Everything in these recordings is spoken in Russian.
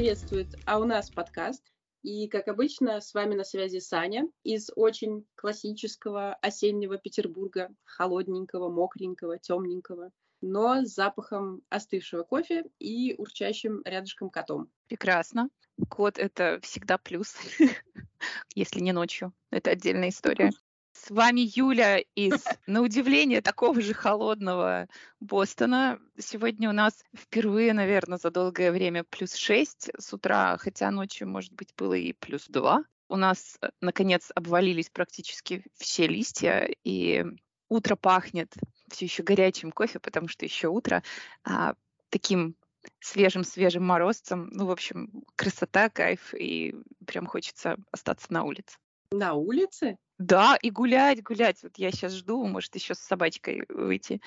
приветствует «А у нас подкаст». И, как обычно, с вами на связи Саня из очень классического осеннего Петербурга, холодненького, мокренького, темненького, но с запахом остывшего кофе и урчащим рядышком котом. Прекрасно. Кот — это всегда плюс, если не ночью. Это отдельная история. С вами Юля из, на удивление, такого же холодного Бостона. Сегодня у нас впервые, наверное, за долгое время плюс 6 с утра, хотя ночью, может быть, было и плюс 2. У нас, э, наконец, обвалились практически все листья, и утро пахнет все еще горячим кофе, потому что еще утро, а, таким свежим-свежим морозцем. Ну, в общем, красота, кайф, и прям хочется остаться на улице. На улице? Да, и гулять, гулять. Вот я сейчас жду, может, еще с собачкой выйти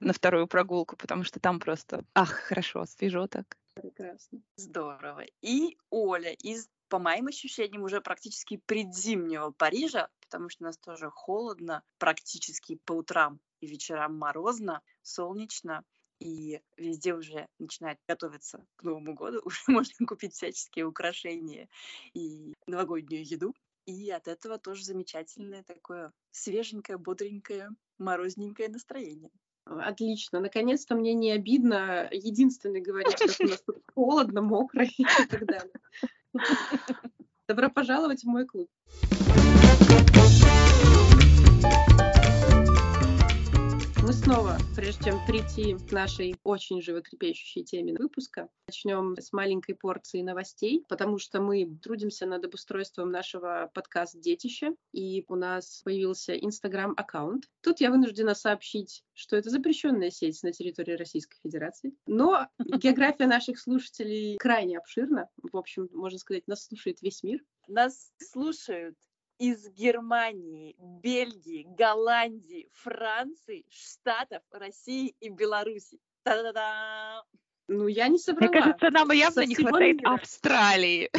на вторую прогулку, потому что там просто, ах, хорошо, свежо так. Прекрасно. Здорово. И Оля из, по моим ощущениям, уже практически предзимнего Парижа, потому что у нас тоже холодно, практически по утрам и вечерам морозно, солнечно, и везде уже начинает готовиться к Новому году, уже можно купить всяческие украшения и новогоднюю еду. И от этого тоже замечательное такое свеженькое, бодренькое, морозненькое настроение. Отлично. Наконец-то мне не обидно единственный говорить, как у нас тут холодно, мокро и так далее. Добро пожаловать в мой клуб. Снова, прежде чем прийти к нашей очень животрепещущей теме выпуска, начнем с маленькой порции новостей, потому что мы трудимся над обустройством нашего подкаст-детища, и у нас появился Инстаграм-аккаунт. Тут я вынуждена сообщить, что это запрещенная сеть на территории Российской Федерации, но география наших слушателей крайне обширна. В общем, можно сказать, нас слушает весь мир. Нас слушают из Германии, Бельгии, Голландии, Франции, Штатов, России и Беларуси. Та-да-да! Ну, я не собрала. Мне кажется, нам явно не хватает мира. Австралии.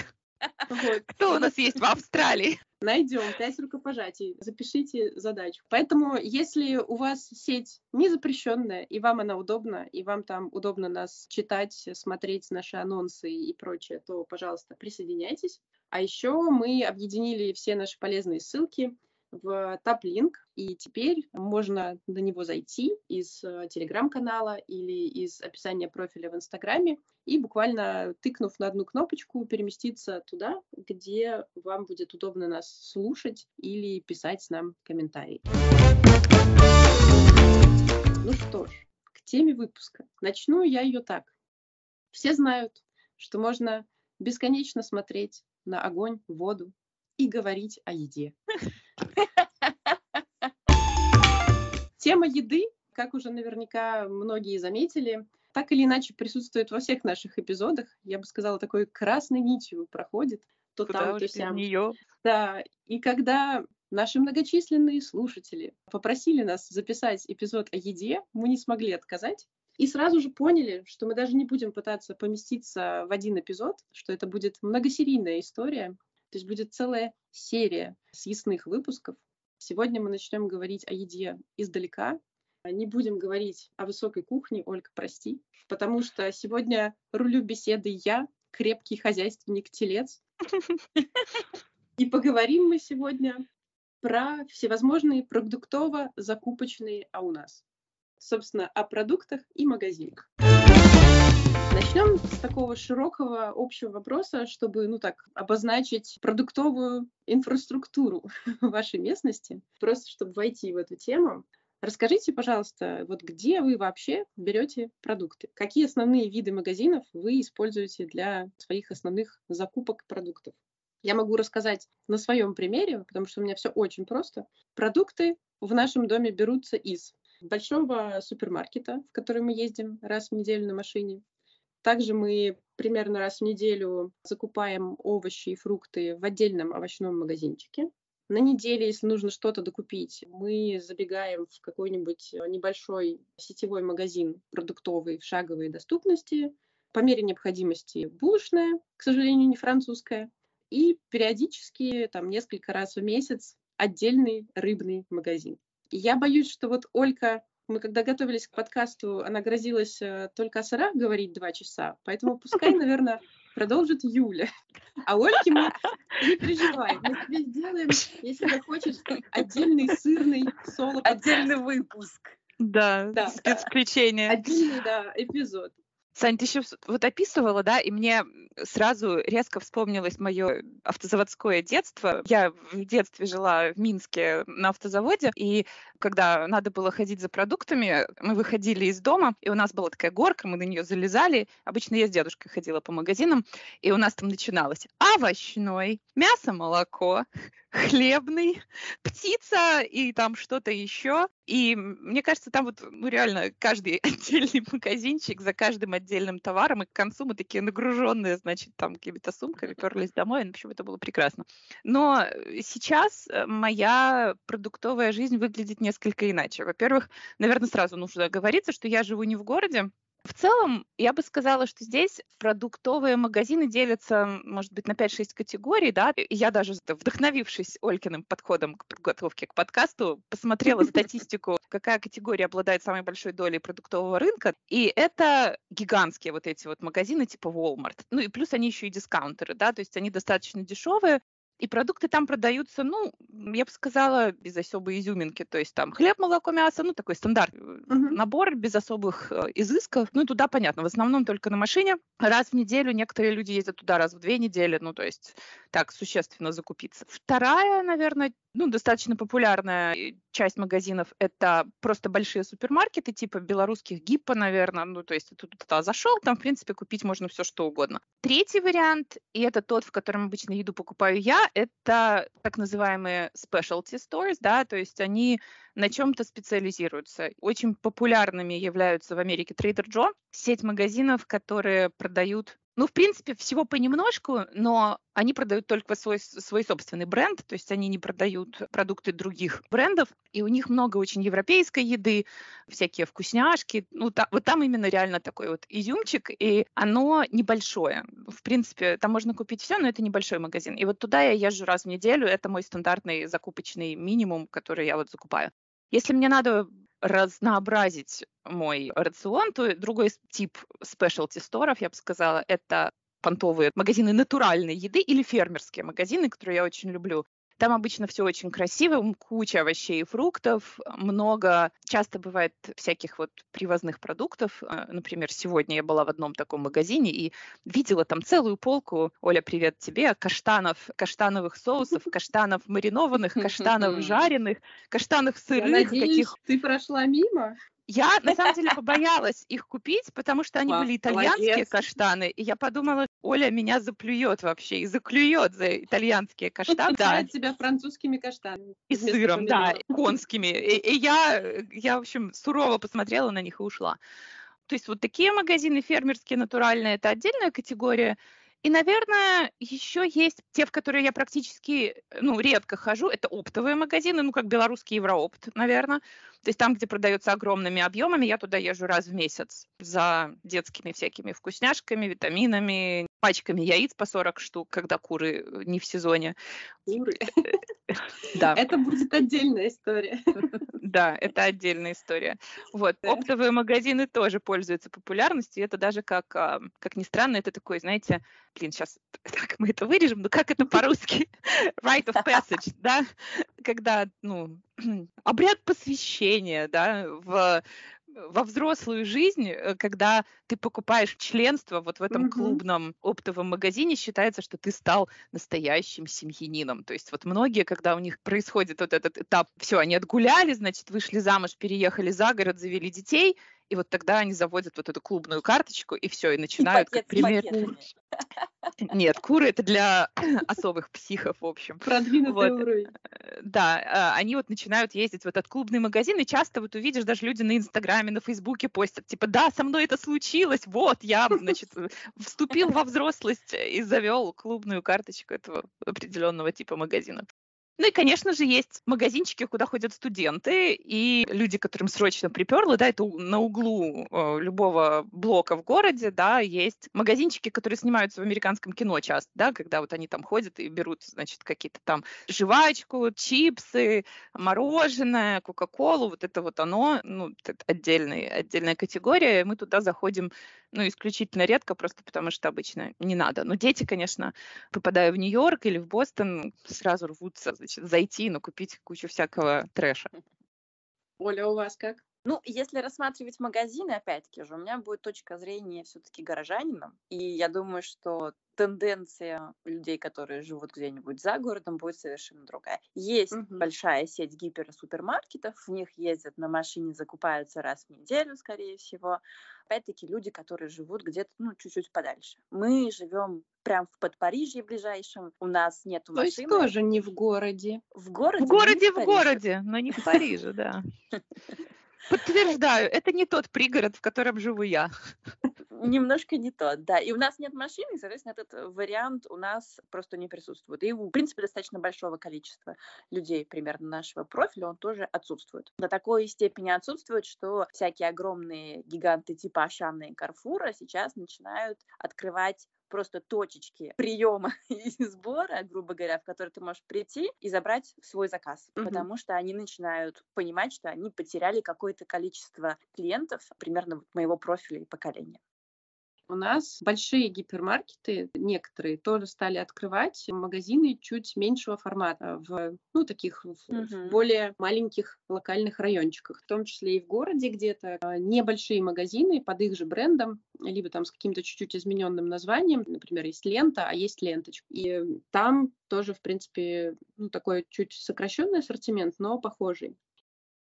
Вот. Кто у нас есть в Австралии? Найдем пять рукопожатий. Запишите задачу. Поэтому, если у вас сеть не запрещенная, и вам она удобна, и вам там удобно нас читать, смотреть наши анонсы и прочее, то, пожалуйста, присоединяйтесь. А еще мы объединили все наши полезные ссылки в таблинк, и теперь можно на него зайти из э, телеграм-канала или из описания профиля в Инстаграме и буквально тыкнув на одну кнопочку, переместиться туда, где вам будет удобно нас слушать или писать нам комментарии. Ну что ж, к теме выпуска. Начну я ее так. Все знают, что можно бесконечно смотреть на огонь, воду и говорить о еде. Тема еды, как уже наверняка многие заметили, так или иначе присутствует во всех наших эпизодах. Я бы сказала, такой красной нитью проходит. То Куда там, то сям. Нее? Да, и когда наши многочисленные слушатели попросили нас записать эпизод о еде, мы не смогли отказать. И сразу же поняли, что мы даже не будем пытаться поместиться в один эпизод, что это будет многосерийная история, то есть будет целая серия съестных выпусков. Сегодня мы начнем говорить о еде издалека. Не будем говорить о высокой кухне, Ольга, прости, потому что сегодня рулю беседы я, крепкий хозяйственник-телец. И поговорим мы сегодня про всевозможные продуктово-закупочные «а у нас» собственно, о продуктах и магазинах. Начнем с такого широкого общего вопроса, чтобы, ну так, обозначить продуктовую инфраструктуру вашей местности, просто чтобы войти в эту тему. Расскажите, пожалуйста, вот где вы вообще берете продукты? Какие основные виды магазинов вы используете для своих основных закупок продуктов? Я могу рассказать на своем примере, потому что у меня все очень просто. Продукты в нашем доме берутся из большого супермаркета, в который мы ездим раз в неделю на машине. Также мы примерно раз в неделю закупаем овощи и фрукты в отдельном овощном магазинчике. На неделе, если нужно что-то докупить, мы забегаем в какой-нибудь небольшой сетевой магазин продуктовый в шаговой доступности. По мере необходимости булочная, к сожалению, не французская. И периодически, там, несколько раз в месяц отдельный рыбный магазин. Я боюсь, что вот Олька, мы когда готовились к подкасту, она грозилась э, только о сырах говорить два часа, поэтому пускай, наверное, продолжит Юля. А Ольге мы не переживай, мы тебе сделаем, если захочешь, отдельный сырный соло Отдельный выпуск. Да, Да. спецключение. Отдельный, да, эпизод. Сань, ты еще вот описывала, да, и мне сразу резко вспомнилось мое автозаводское детство. Я в детстве жила в Минске на автозаводе, и когда надо было ходить за продуктами, мы выходили из дома, и у нас была такая горка, мы на нее залезали. Обычно я с дедушкой ходила по магазинам, и у нас там начиналось овощной, мясо, молоко, хлебный, птица и там что-то еще. И мне кажется, там вот ну, реально каждый отдельный магазинчик за каждым отдельным товаром, и к концу мы такие нагруженные, значит, там какими-то сумками перлись домой. В общем, это было прекрасно. Но э, сейчас э, моя продуктовая жизнь выглядит несколько иначе. Во-первых, наверное, сразу нужно оговориться, что я живу не в городе, в целом, я бы сказала, что здесь продуктовые магазины делятся, может быть, на 5-6 категорий, да. Я даже, вдохновившись Олькиным подходом к подготовке к подкасту, посмотрела статистику, какая категория обладает самой большой долей продуктового рынка. И это гигантские вот эти вот магазины типа Walmart. Ну и плюс они еще и дискаунтеры, да, то есть они достаточно дешевые, и продукты там продаются, ну, я бы сказала, без особой изюминки. То есть там хлеб, молоко, мясо, ну, такой стандарт, э, Мгм. набор без особых э, изысков. Ну, и туда понятно, в основном только на машине. Раз в неделю, некоторые люди ездят туда раз в две недели, ну, то есть так существенно закупиться. Вторая, наверное, ну, достаточно популярная часть магазинов – это просто большие супермаркеты, типа белорусских ГИПа, наверное. Ну, то есть ты туда зашел, там, в принципе, купить можно все, что угодно. Третий вариант, и это тот, в котором обычно еду покупаю я, это так называемые specialty stores, да, то есть они на чем-то специализируются. Очень популярными являются в Америке Trader Joe, сеть магазинов, которые продают ну, в принципе, всего понемножку, но они продают только свой, свой собственный бренд, то есть они не продают продукты других брендов, и у них много очень европейской еды, всякие вкусняшки. Ну, та, вот там именно реально такой вот изюмчик, и оно небольшое. В принципе, там можно купить все, но это небольшой магазин. И вот туда я езжу раз в неделю, это мой стандартный закупочный минимум, который я вот закупаю. Если мне надо разнообразить мой рацион, то другой тип specialty сторов, я бы сказала, это понтовые магазины натуральной еды или фермерские магазины, которые я очень люблю. Там обычно все очень красиво, куча овощей и фруктов, много, часто бывает всяких вот привозных продуктов. Э, Например, сегодня я была в одном таком магазине и видела там целую полку, Оля, привет тебе, каштанов, каштановых соусов, каштанов маринованных, каштанов жареных, каштанов Я сырых, надеюсь, каких ты прошла мимо. Я на самом деле побоялась их купить, потому что они Класс, были итальянские молодец. каштаны, и я подумала, Оля меня заплюет вообще и заклюет за итальянские каштаны. Да, тебя французскими каштанами. и сыром, да, и конскими. И, и я, я, в общем, сурово посмотрела на них и ушла. То есть вот такие магазины фермерские, натуральные, это отдельная категория. И, наверное, еще есть те, в которые я практически, ну, редко хожу. Это оптовые магазины, ну, как белорусский Евроопт, наверное. То есть там, где продается огромными объемами, я туда езжу раз в месяц за детскими всякими вкусняшками, витаминами, пачками яиц по 40 штук, когда куры э, не в сезоне. Куры. Да. Это будет отдельная история. Да, это отдельная история. Вот, оптовые магазины тоже пользуются популярностью. Это даже как, а, как ни странно, это такой, знаете, блин, сейчас так мы это вырежем, но как это по-русски? Rite of passage, да? Когда, ну, обряд посвящения, да, в во взрослую жизнь, э, когда ты покупаешь членство вот в этом Мгм. клубном оптовом магазине, считается, что ты стал настоящим семьянином. То есть вот многие, когда у них происходит вот этот этап, все, они отгуляли, значит, вышли замуж, переехали за город, завели детей, и вот тогда они заводят вот эту клубную карточку, и все, и И начинают, как пакет с пример... Нет, куры это для особых психов, в общем. Продвинутый Вот. уровень. Э, Да, а, они вот начинают ездить в этот клубный магазин, и часто вот увидишь, даже люди на Инстаграме, на Фейсбуке постят, типа, да, со мной это случилось, вот, я, значит, вступил во взрослость и завел клубную карточку этого определенного типа магазина. Ну и, конечно же, есть магазинчики, куда ходят студенты и люди, которым срочно приперло, да, это на углу э, любого блока в городе, да, есть магазинчики, которые снимаются в американском кино часто, да, когда вот они там ходят и берут, значит, какие-то там жвачку, чипсы, мороженое, кока-колу, вот это вот оно, ну, это отдельный, отдельная категория, и мы туда заходим ну, исключительно редко, просто потому что обычно не надо. Но дети, конечно, попадая в Нью-Йорк или в Бостон, сразу рвутся, значит, зайти, но купить кучу всякого трэша. Оля, у вас как? Ну, если рассматривать магазины, опять-таки же, у меня будет точка зрения все-таки горожанина. И я думаю, что тенденция людей, которые живут где-нибудь за городом, будет совершенно другая. Есть угу. большая сеть гиперсупермаркетов, в них ездят на машине, закупаются раз в неделю, скорее всего. Опять-таки люди, которые живут где-то, ну, чуть-чуть подальше. Мы живем прям в Подпарижье ближайшем, у нас нет машины. То есть тоже не в городе. В городе? В городе, в, в городе, но не в Париже, да. Подтверждаю, это не тот пригород, в котором живу я. Немножко не тот, да. И у нас нет машины, и, соответственно, этот вариант у нас просто не присутствует. И, в принципе, достаточно большого количества людей примерно нашего профиля он тоже отсутствует. До такой степени отсутствует, что всякие огромные гиганты типа Ашана и Карфура сейчас начинают открывать просто точечки приема и сбора, грубо говоря, в которые ты можешь прийти и забрать свой заказ, mm-hmm. потому что они начинают понимать, что они потеряли какое-то количество клиентов примерно моего профиля и поколения. У нас большие гипермаркеты, некоторые тоже стали открывать магазины чуть меньшего формата в, ну, таких uh-huh. более маленьких локальных райончиках, в том числе и в городе где-то а, небольшие магазины под их же брендом, либо там с каким-то чуть-чуть измененным названием, например, есть лента, а есть ленточка. И там тоже, в принципе, ну, такой чуть сокращенный ассортимент, но похожий.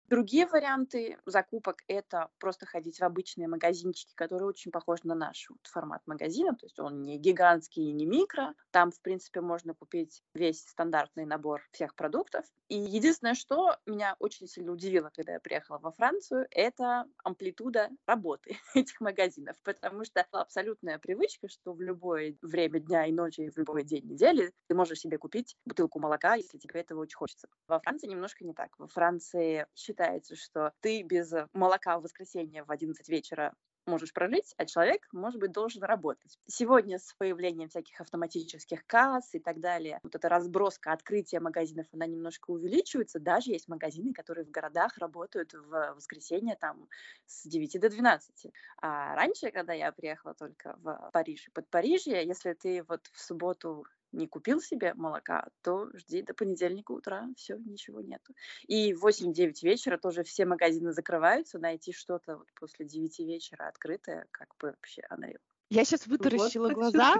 Другие варианты закупок – это просто ходить в обычные магазинчики, которые очень похожи на наш вот формат магазина, то есть он не гигантский и не микро. Там, в принципе, можно купить весь стандартный набор всех продуктов. И единственное, что меня очень сильно удивило, когда я приехала во Францию, это амплитуда работы этих магазинов, потому что абсолютная привычка, что в любое время дня и ночи, и в любой день недели ты можешь себе купить бутылку молока, если тебе этого очень хочется. Во Франции немножко не так. Во Франции считается, что ты без молока в воскресенье в 11 вечера можешь прожить, а человек, может быть, должен работать. Сегодня с появлением всяких автоматических касс и так далее, вот эта разброска открытия магазинов, она немножко увеличивается. Даже есть магазины, которые в городах работают в воскресенье там с 9 до 12. А раньше, когда я приехала только в Париж и под Парижье, если ты вот в субботу не купил себе молока, то жди до понедельника утра, все, ничего нету. И в 8-9 вечера тоже все магазины закрываются, найти что-то вот после 9 вечера открытое, как бы вообще unreal. Я сейчас вытаращила вот глаза,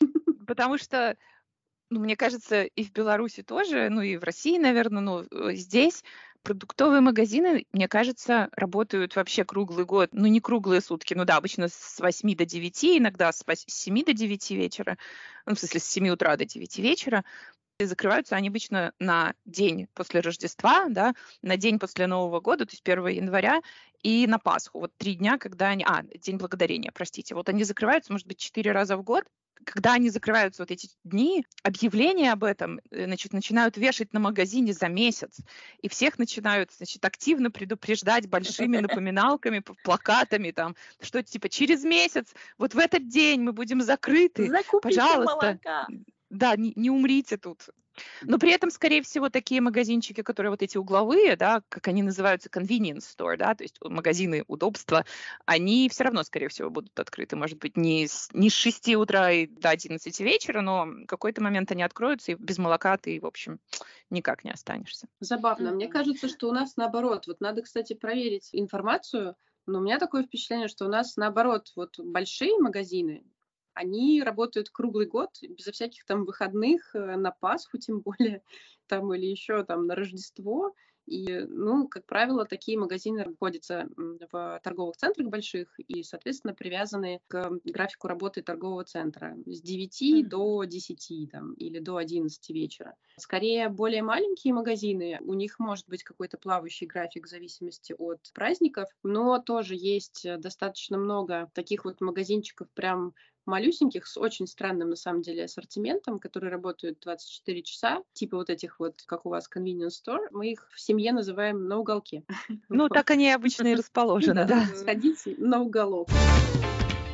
потому что ну, мне кажется, и в Беларуси тоже, ну и в России, наверное, ну, э, здесь Продуктовые магазины, мне кажется, работают вообще круглый год. Ну, не круглые сутки, ну да, обычно с 8 до 9, иногда с 7 до 9 вечера, ну, в смысле, с 7 утра до 9 вечера. И закрываются они обычно на день после Рождества, да, на день после Нового года, то есть 1 января, и на Пасху. Вот три дня, когда они... А, День Благодарения, простите. Вот они закрываются, может быть, четыре раза в год, когда они закрываются вот эти дни, объявления об этом э, значит, начинают вешать на магазине за месяц. И всех начинают значит, активно предупреждать большими напоминалками, плакатами, там, что типа через месяц, вот в этот день мы будем закрыты. Закупите Пожалуйста. Молока. Да, не, не умрите тут. Но при этом, скорее всего, такие магазинчики, которые вот эти угловые, да, как они называются, convenience store, да, то есть магазины удобства, они все равно, скорее всего, будут открыты. Может быть, не с, не с 6 утра и до 11 вечера, но в какой-то момент они откроются, и без молока ты, в общем, никак не останешься. Забавно. Мне кажется, что у нас наоборот. Вот надо, кстати, проверить информацию, но у меня такое впечатление, что у нас наоборот, вот большие магазины, они работают круглый год, безо всяких там выходных, э, на Пасху тем более, там или еще там на Рождество. И, ну, как правило, такие магазины находятся в торговых центрах больших и, соответственно, привязаны к графику работы торгового центра с 9 mm-hmm. до 10 там, или до 11 вечера. Скорее, более маленькие магазины, у них может быть какой-то плавающий график в зависимости от праздников, но тоже есть э, достаточно много таких вот магазинчиков прям малюсеньких с очень странным, на самом деле, ассортиментом, которые работают 24 часа, типа вот этих вот, как у вас, convenience store. Мы их в семье называем на уголке. Ну, так они обычно и расположены, да. Сходите на уголок.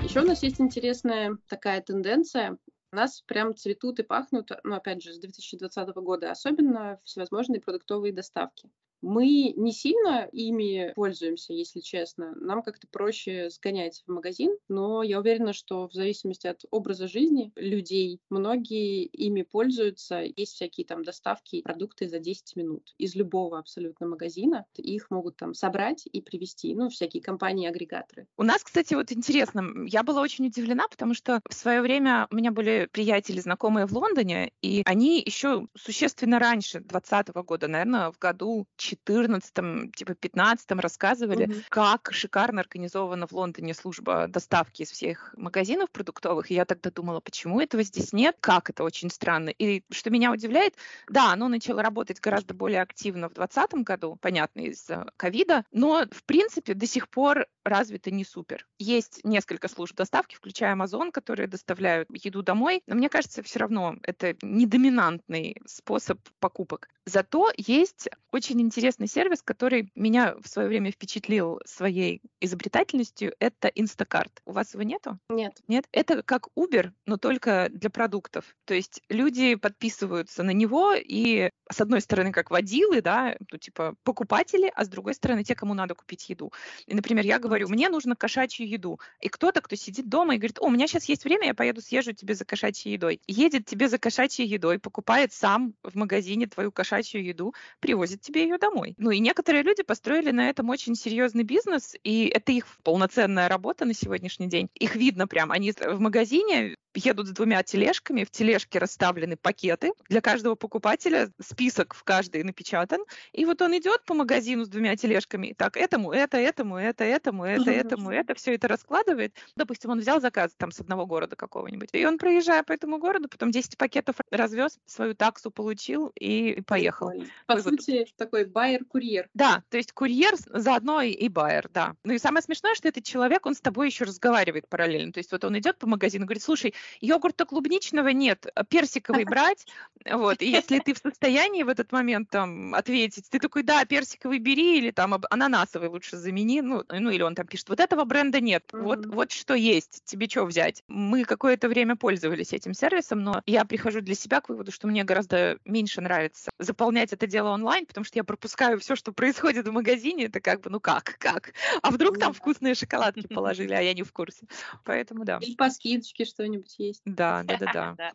Еще у нас есть интересная такая тенденция. У нас прям цветут и пахнут, ну, опять же, с 2020 года, особенно всевозможные продуктовые доставки. Мы не сильно ими пользуемся, если честно. Нам как-то проще сгонять в магазин, но я уверена, что в зависимости от образа жизни людей, многие ими пользуются. Есть всякие там доставки продукты за 10 минут из любого абсолютно магазина. Их могут там собрать и привезти, ну, всякие компании-агрегаторы. У нас, кстати, вот интересно, я была очень удивлена, потому что в свое время у меня были приятели, знакомые в Лондоне, и они еще существенно раньше 2020 года, наверное, в году 14 типа 15 рассказывали, mm-hmm. как шикарно организована в Лондоне служба доставки из всех магазинов продуктовых. И я тогда думала, почему этого здесь нет, как это очень странно. И что меня удивляет, да, оно начало работать гораздо более активно в 2020 году, понятно, из-за ковида, но, в принципе, до сих пор развито не супер. Есть несколько служб доставки, включая Amazon, которые доставляют еду домой, но мне кажется, все равно это не доминантный способ покупок. Зато есть очень интересный сервис, который меня в свое время впечатлил своей изобретательностью. Это Instacart. У вас его нету? Нет. Нет? Это как Uber, но только для продуктов. То есть люди подписываются на него, и с одной стороны, как водилы, да, ну, типа покупатели, а с другой стороны, те, кому надо купить еду. И, например, я говорю, мне нужно кошачью еду. И кто-то, кто сидит дома и говорит, о, у меня сейчас есть время, я поеду съезжу тебе за кошачьей едой. Едет тебе за кошачьей едой, покупает сам в магазине твою кошачью еду, привозит тебе ее домой. Ну и некоторые люди построили на этом очень серьезный бизнес, и это их полноценная работа на сегодняшний день. Их видно прям, они в магазине едут с двумя тележками, в тележке расставлены пакеты. Для каждого покупателя список в каждой напечатан. И вот он идет по магазину с двумя тележками. Так, этому, это, этому, это, этому, это, этому, это, все это раскладывает. Допустим, он взял заказ там с одного города какого-нибудь. И он, проезжая по этому городу, потом 10 пакетов развез, свою таксу получил и поехал. По Ой, сути, такой байер-курьер. Да, то есть курьер заодно и, и байер, да. Ну и самое смешное, что этот человек, он с тобой еще разговаривает параллельно. То есть вот он идет по магазину, говорит, слушай, йогурта клубничного нет, а персиковый брать, вот, и если ты в состоянии в этот момент там ответить, ты такой, да, персиковый бери, или там ананасовый лучше замени, ну, ну или он там пишет, вот этого бренда нет, mm-hmm. вот, вот что есть, тебе что взять? Мы какое-то время пользовались этим сервисом, но я прихожу для себя к выводу, что мне гораздо меньше нравится заполнять это дело онлайн, потому что я пропускаю все, что происходит в магазине, это как бы, ну как, как? А вдруг там вкусные шоколадки положили, а я не в курсе. Поэтому да. Или по скидочке что-нибудь есть. Да, да, да, да.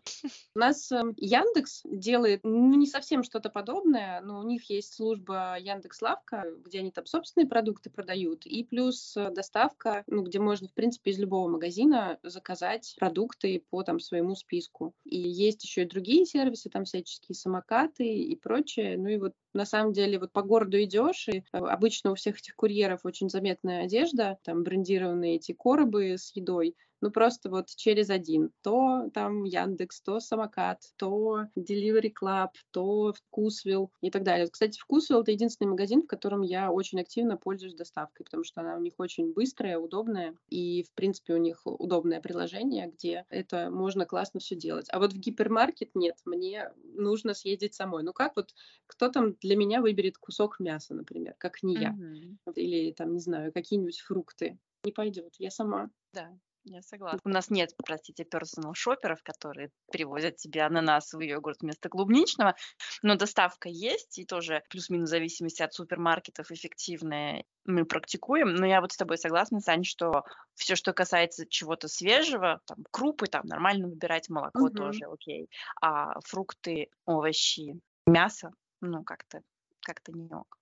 У нас эм, Яндекс делает, ну, не совсем что-то подобное, но у них есть служба Яндекс Лавка, где они там собственные продукты продают, и плюс э, доставка, ну, где можно, в принципе, из любого магазина заказать продукты по там своему списку. И есть еще и другие сервисы, там всяческие самокаты и прочее. Ну и вот на самом деле вот по городу идешь, и э, обычно у всех этих курьеров очень заметная одежда, там брендированные эти коробы с едой, ну просто вот через один. То там Яндекс, то Самокат, то Delivery Club, то Вкусвилл и так далее. Кстати, Вкусвилл — это единственный магазин, в котором я очень активно пользуюсь доставкой, потому что она у них очень быстрая, удобная, и, в принципе, у них удобное приложение, где это можно классно все делать. А вот в гипермаркет нет, мне нужно съездить самой. Ну как вот, кто там для меня выберет кусок мяса, например, как не я? Mm-hmm. Или там, не знаю, какие-нибудь фрукты. Не пойдет, я сама. Да, я согласна. У нас нет, простите, персонал шоперов, которые привозят тебе ананасовый йогурт вместо клубничного, но доставка есть, и тоже плюс-минус в зависимости от супермаркетов эффективная мы практикуем. Но я вот с тобой согласна, Сань, что все, что касается чего-то свежего, там, крупы, там, нормально выбирать молоко угу. тоже окей, а фрукты, овощи, мясо, ну, как-то как-то не ок.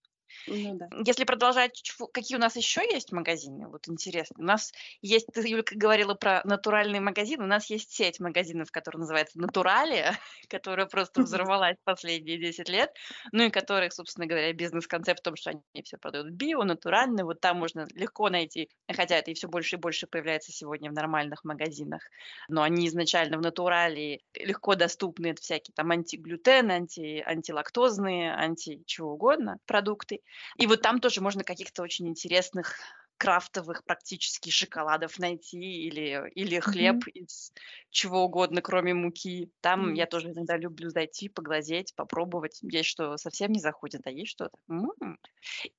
Ну, да. Если продолжать, какие у нас еще есть магазины, вот интересно. У нас есть, ты, Юлька, говорила про натуральный магазин, у нас есть сеть магазинов, которая называется Натуралия, которая просто взорвалась последние 10 лет, ну и которых, собственно говоря, бизнес-концепт в том, что они все продают био, натурально, вот там можно легко найти, хотя это и все больше и больше появляется сегодня в нормальных магазинах, но они изначально в натурале легко доступны, это всякие там антиглютен, анти, антилактозные, анти чего угодно продукты, и вот там тоже можно каких-то очень интересных крафтовых практически шоколадов найти или, или хлеб mm-hmm. из чего угодно, кроме муки. Там mm-hmm. я тоже иногда люблю зайти, поглазеть, попробовать. Есть что совсем не заходит, а есть что-то. М-м-м.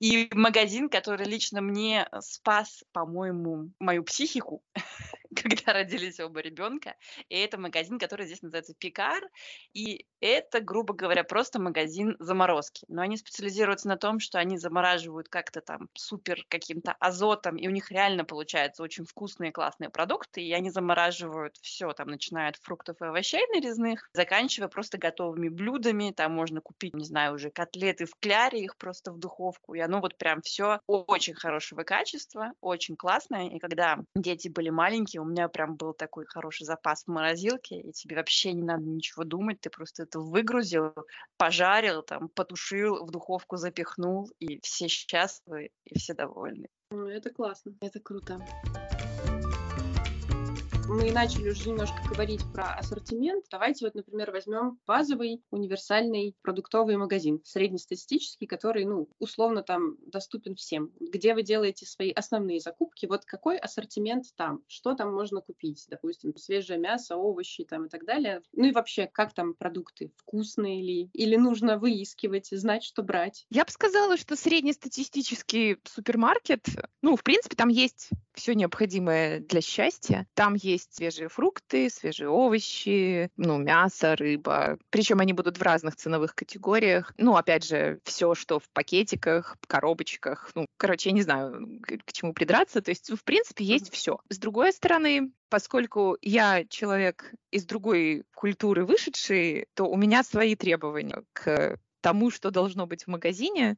И магазин, который лично мне спас, по-моему, мою психику, когда родились оба ребенка. И это магазин, который здесь называется Пикар. И это, грубо говоря, просто магазин заморозки. Но они специализируются на том, что они замораживают как-то там супер каким-то азотом, и у них реально получаются очень вкусные, классные продукты. И они замораживают все, там, начиная от фруктов и овощей нарезных, заканчивая просто готовыми блюдами. Там можно купить, не знаю, уже котлеты в кляре, их просто в духовку. И оно вот прям все очень хорошего качества, очень классное. И когда дети были маленькие, у меня прям был такой хороший запас в морозилке, и тебе вообще не надо ничего думать, ты просто это выгрузил, пожарил, там, потушил, в духовку запихнул, и все счастливы, и все довольны. Это классно, это круто мы начали уже немножко говорить про ассортимент. Давайте вот, например, возьмем базовый универсальный продуктовый магазин, среднестатистический, который, ну, условно там доступен всем. Где вы делаете свои основные закупки, вот какой ассортимент там, что там можно купить, допустим, свежее мясо, овощи там и так далее. Ну и вообще, как там продукты, вкусные ли, или нужно выискивать, знать, что брать. Я бы сказала, что среднестатистический супермаркет, ну, в принципе, там есть все необходимое для счастья. Там есть свежие фрукты, свежие овощи, ну, мясо, рыба. Причем они будут в разных ценовых категориях. Ну, опять же, все, что в пакетиках, коробочках. Ну, короче, я не знаю, к чему придраться. То есть, в принципе, есть все. С другой стороны, поскольку я человек из другой культуры вышедший, то у меня свои требования к тому, что должно быть в магазине,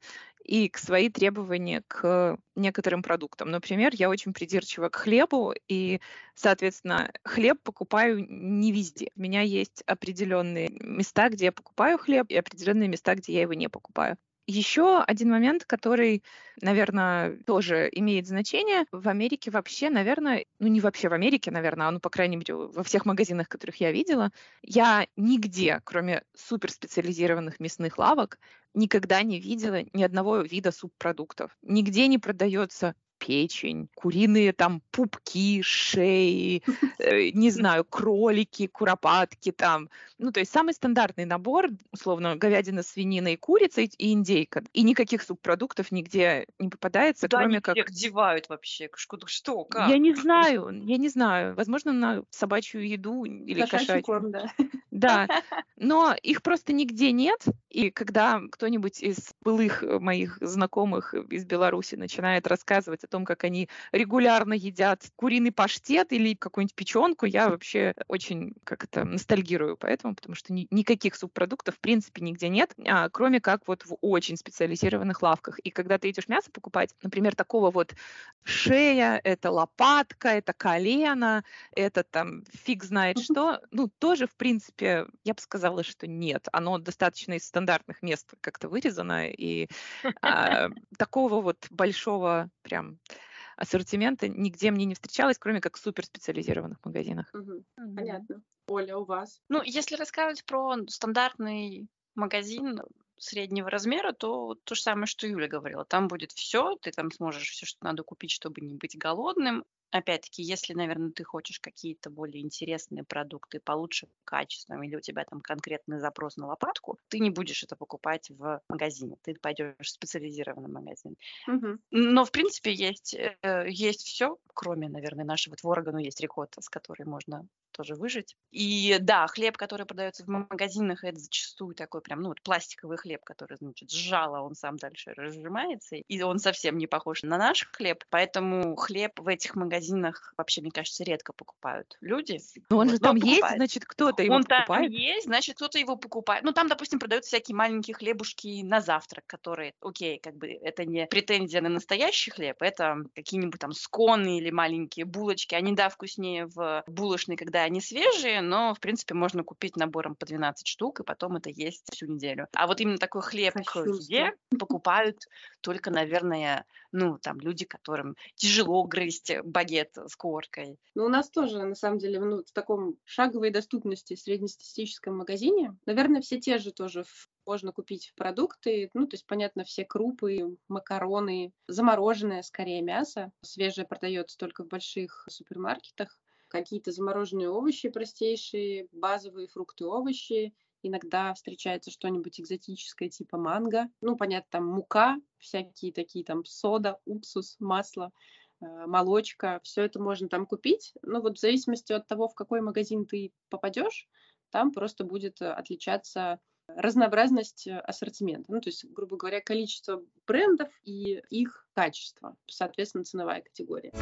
и к свои требования к некоторым продуктам. Например, я очень придирчива к хлебу, и, соответственно, хлеб покупаю не везде. У меня есть определенные места, где я покупаю хлеб, и определенные места, где я его не покупаю. Еще один момент, который, наверное, тоже имеет значение. В Америке вообще, наверное, ну не вообще в Америке, наверное, а ну, по крайней мере, во всех магазинах, которых я видела, я нигде, кроме суперспециализированных мясных лавок, никогда не видела ни одного вида субпродуктов. Нигде не продается печень, куриные там пупки, шеи, э, не знаю, кролики, куропатки там. Ну, то есть самый стандартный набор, условно, говядина, свинина и курица и индейка. И никаких субпродуктов нигде не попадается, Куда кроме они как... всех девают вообще? Что, что, как? Я не знаю, я не знаю. Возможно, на собачью еду или Кошачий кошачью. корм, да. Да, но их просто нигде нет. И когда кто-нибудь из былых моих знакомых из Беларуси начинает рассказывать о том, как они регулярно едят куриный паштет или какую-нибудь печенку, я вообще очень как это ностальгирую поэтому, потому что ни, никаких субпродуктов в принципе нигде нет, а, кроме как вот в очень специализированных лавках. И когда ты идешь мясо покупать, например, такого вот шея, это лопатка, это колено, это там фиг знает что, ну тоже в принципе я бы сказала, что нет, оно достаточно из стандартных мест как-то вырезано и а, такого вот большого прям ассортимента нигде мне не встречалось, кроме как в суперспециализированных магазинах. Мгм. Понятно. Оля, у вас? Ну, если рассказывать про стандартный магазин среднего размера, то то же самое, что Юля говорила. Там будет все, ты там сможешь все, что надо купить, чтобы не быть голодным. Опять-таки, если, наверное, ты хочешь какие-то более интересные продукты получше качественным, или у тебя там конкретный запрос на лопатку, ты не будешь это покупать в магазине, ты пойдешь в специализированный магазин. Мгм. Но, в принципе, есть, э, есть все, кроме, наверное, нашего творога, но есть рикотта, с которой можно тоже выжить. И да, хлеб, который продается в магазинах, это зачастую такой прям, ну, вот пластиковый хлеб, который, значит, сжало, он сам дальше разжимается, и он совсем не похож на наш хлеб, поэтому хлеб в этих магазинах вообще, мне кажется, редко покупают люди. Но он же Вот, там но есть, значит, кто-то его Он там покупает. есть, значит, кто-то его покупает. Ну, там, допустим, продаются всякие маленькие хлебушки на завтрак, которые, окей, как бы это не претензия на настоящий хлеб, это какие-нибудь там сконы или маленькие булочки. Они, да, вкуснее в булочной, когда они свежие, но, в принципе, можно купить набором по 12 штук, и потом это есть всю неделю. А вот именно такой хлеб к еде покупают только, наверное, ну, там, люди, которым тяжело грызть багет с коркой. Ну, у нас тоже, на самом деле, ну, в таком шаговой доступности среднестатистическом магазине, наверное, все те же тоже можно купить продукты, ну, то есть, понятно, все крупы, макароны, замороженное, скорее, мясо. Свежее продается только в больших супермаркетах. Какие-то замороженные овощи простейшие, базовые фрукты, овощи, иногда встречается что-нибудь экзотическое типа манго. Ну, понятно, там мука, всякие такие там сода, уксус, масло, э, молочка. Все это можно там купить. Но вот в зависимости от того, в какой магазин ты попадешь, там просто будет отличаться разнообразность ассортимента. Ну, то есть, грубо говоря, количество брендов и их качество, соответственно, ценовая категория.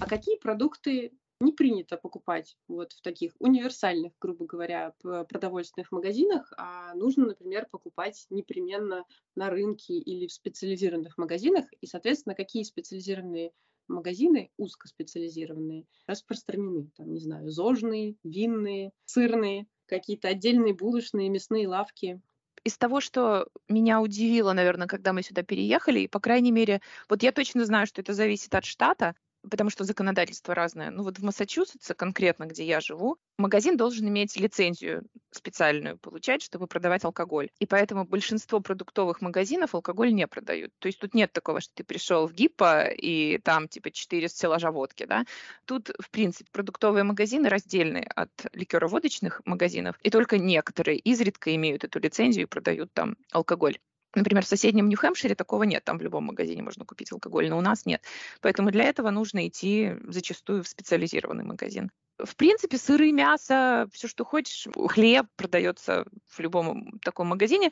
А какие продукты не принято покупать вот в таких универсальных, грубо говоря, продовольственных магазинах, а нужно, например, покупать непременно на рынке или в специализированных магазинах. И, соответственно, какие специализированные магазины, узкоспециализированные, распространены. Там, не знаю, зожные, винные, сырные, какие-то отдельные булочные, мясные лавки из того, что меня удивило, наверное, когда мы сюда переехали, и, по крайней мере, вот я точно знаю, что это зависит от штата, потому что законодательство разное. Ну вот в Массачусетсе конкретно, где я живу, магазин должен иметь лицензию специальную получать, чтобы продавать алкоголь. И поэтому большинство продуктовых магазинов алкоголь не продают. То есть тут нет такого, что ты пришел в ГИПа и там типа 4 стеллажа водки, да. Тут, в принципе, продуктовые магазины раздельны от ликероводочных магазинов, и только некоторые изредка имеют эту лицензию и продают там алкоголь. Например, в соседнем Нью-Хэмпшире такого нет, там в любом магазине можно купить алкоголь, но у нас нет. Поэтому для этого нужно идти зачастую в специализированный магазин. В принципе, сыры, мясо, все, что хочешь, хлеб продается в любом таком магазине.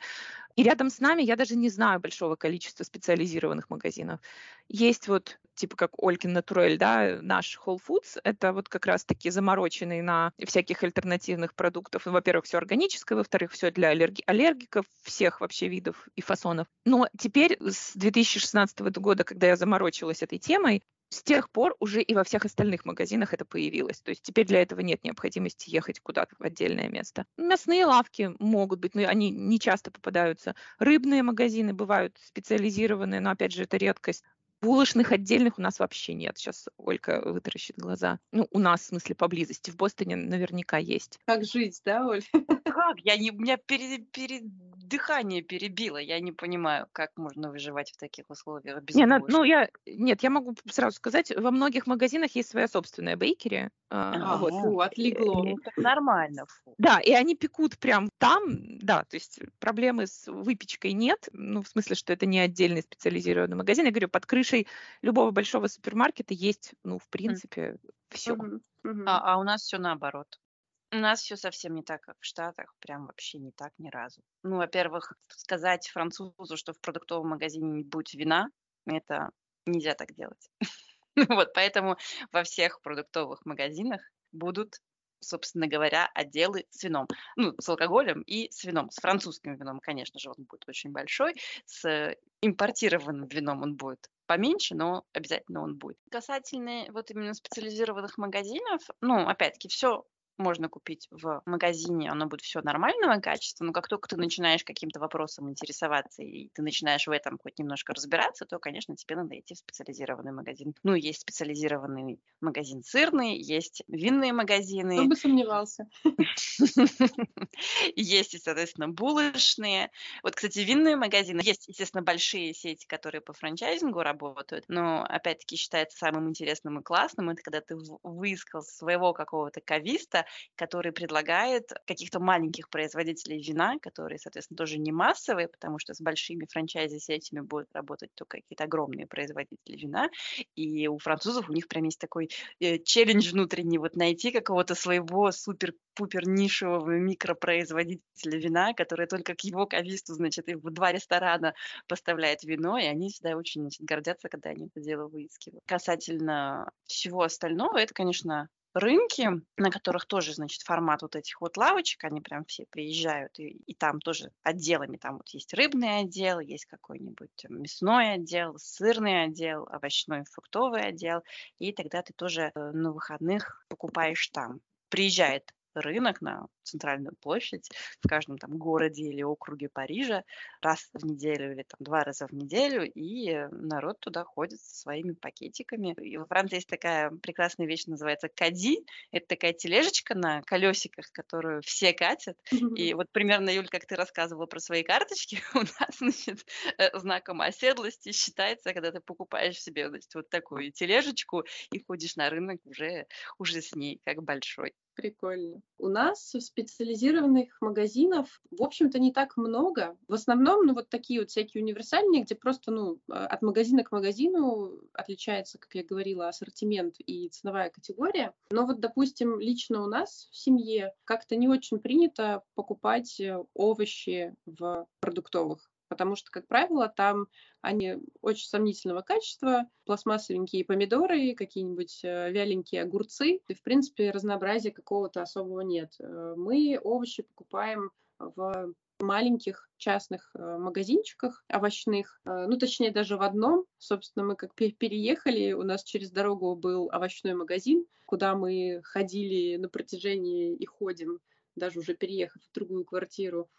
И рядом с нами я даже не знаю большого количества специализированных магазинов. Есть вот типа как Олькин Натурель, да, наш Whole Foods, это вот как раз-таки замороченный на всяких альтернативных продуктов. Во-первых, все органическое, во-вторых, все для аллерги- аллергиков всех вообще видов и фасонов. Но теперь с 2016 года, когда я заморочилась этой темой, с тех пор уже и во всех остальных магазинах это появилось. То есть теперь для этого нет необходимости ехать куда-то в отдельное место. Мясные лавки могут быть, но они не часто попадаются. Рыбные магазины бывают специализированные, но опять же это редкость. Булочных отдельных у нас вообще нет. Сейчас Олька вытаращит глаза. Ну, у нас, в смысле, поблизости. В Бостоне наверняка есть. Как жить, да, Оль? Как? Я не, у меня перед, перед дыхание перебило. Я не понимаю, как можно выживать в таких условиях без не, ну, я, Нет, я могу сразу сказать, во многих магазинах есть своя собственная бейкери. А, вот. Фу, отлегло. Нормально. Фу. Да, и они пекут прям там, да, то есть проблемы с выпечкой нет, ну, в смысле, что это не отдельный специализированный магазин. Я говорю, под крышей любого большого супермаркета есть, ну, в принципе, mm. все. Mm-hmm. Mm-hmm. А, а у нас все наоборот. У нас все совсем не так, как в Штатах, прям вообще не так ни разу. Ну, во-первых, сказать французу, что в продуктовом магазине не будет вина, это нельзя так делать. Вот, поэтому во всех продуктовых магазинах будут собственно говоря, отделы с вином. Ну, с алкоголем и с вином. С французским вином, конечно же, он будет очень большой. С импортированным вином он будет поменьше, но обязательно он будет. Касательно вот именно специализированных магазинов, ну, опять-таки, все можно купить в магазине, оно будет все нормального качества, но как только ты начинаешь каким-то вопросом интересоваться и ты начинаешь в этом хоть немножко разбираться, то, конечно, тебе надо идти в специализированный магазин. Ну, есть специализированный магазин сырный, есть винные магазины. Кто бы сомневался. Есть, соответственно, булочные. Вот, кстати, винные магазины. Есть, естественно, большие сети, которые по франчайзингу работают, но, опять-таки, считается самым интересным и классным, это когда ты выискал своего какого-то кависта, который предлагает каких-то маленьких производителей вина, которые, соответственно, тоже не массовые, потому что с большими франчайзи-сетями будут работать только какие-то огромные производители вина. И у французов у них прям есть такой э, челлендж внутренний, вот найти какого-то своего супер-пупер нишевого микропроизводителя вина, который только к его кависту, значит, и в два ресторана поставляет вино, и они всегда очень значит, гордятся, когда они это дело выискивают. Касательно всего остального, это, конечно, рынки, на которых тоже, значит, формат вот этих вот лавочек, они прям все приезжают, и, и там тоже отделами, там вот есть рыбный отдел, есть какой-нибудь мясной отдел, сырный отдел, овощной, фруктовый отдел, и тогда ты тоже э, на выходных покупаешь там. Приезжает рынок на центральную площадь в каждом там городе или округе Парижа раз в неделю или там два раза в неделю, и народ туда ходит со своими пакетиками. И во Франции есть такая прекрасная вещь, называется кади. Это такая тележечка на колесиках, которую все катят. И вот примерно, Юль, как ты рассказывала про свои карточки, у нас, значит, э, знаком оседлости считается, когда ты покупаешь себе, значит, вот такую тележечку и ходишь на рынок уже, уже с ней, как большой. Прикольно. У нас специализированных магазинов, в общем-то, не так много. В основном, ну, вот такие вот всякие универсальные, где просто, ну, а, от магазина к магазину отличается, как я говорила, ассортимент и ценовая категория. Но вот, допустим, лично у нас в семье как-то не очень принято покупать э, овощи в продуктовых потому что, как правило, там они очень сомнительного качества, пластмассовенькие помидоры, какие-нибудь э, вяленькие огурцы, и, в принципе, разнообразия какого-то особого нет. Э, мы овощи покупаем в маленьких частных э, магазинчиках овощных, ну, точнее, даже в одном. Собственно, мы как переехали, у нас через дорогу был овощной магазин, куда мы ходили на протяжении и ходим, даже уже переехав в другую квартиру,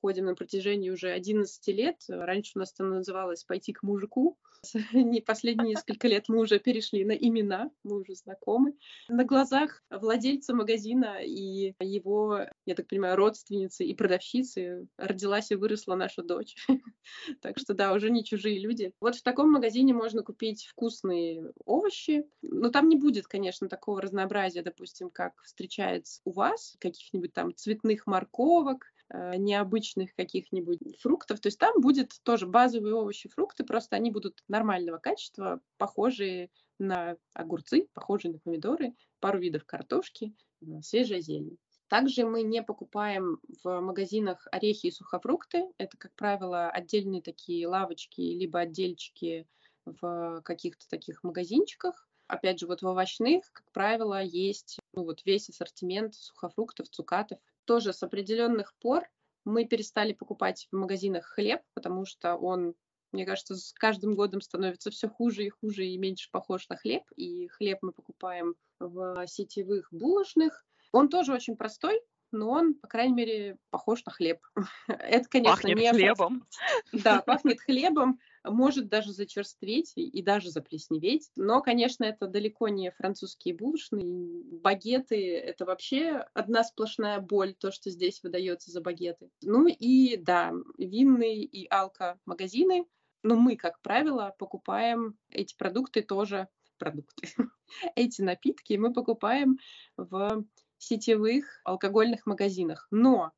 ходим на протяжении уже 11 лет. Раньше у нас это называлось «пойти к мужику». Не последние несколько лет мы уже перешли на имена, мы уже знакомы. На глазах владельца магазина и его, я так понимаю, родственницы и продавщицы родилась и выросла наша дочь. Так что да, уже не чужие люди. Вот в таком магазине можно купить вкусные овощи, но там не будет, конечно, такого разнообразия, допустим, как встречается у вас, каких-нибудь там цветных морковок, необычных каких-нибудь фруктов. То есть там будет тоже базовые овощи, фрукты, просто они будут нормального качества, похожие на огурцы, похожие на помидоры, пару видов картошки, свежая зелень. Также мы не покупаем в магазинах орехи и сухофрукты. Это, как правило, отдельные такие лавочки, либо отдельчики в каких-то таких магазинчиках. Опять же, вот в овощных, как правило, есть ну, вот весь ассортимент сухофруктов, цукатов тоже с определенных пор мы перестали покупать в магазинах хлеб, потому что он, мне кажется, с каждым годом становится все хуже и хуже и меньше похож на хлеб. И хлеб мы покупаем в сетевых булочных. Он тоже очень простой, но он, по крайней мере, похож на хлеб. Это, конечно, пахнет не хлебом. Да, пахнет хлебом, может даже зачерстветь и даже заплесневеть. Но, конечно, это далеко не французские булочные. Багеты — это вообще одна сплошная боль, то, что здесь выдается за багеты. Ну и, да, винные и алко-магазины. Но мы, как правило, покупаем эти продукты тоже продукты. Эти напитки мы покупаем в сетевых алкогольных магазинах. Но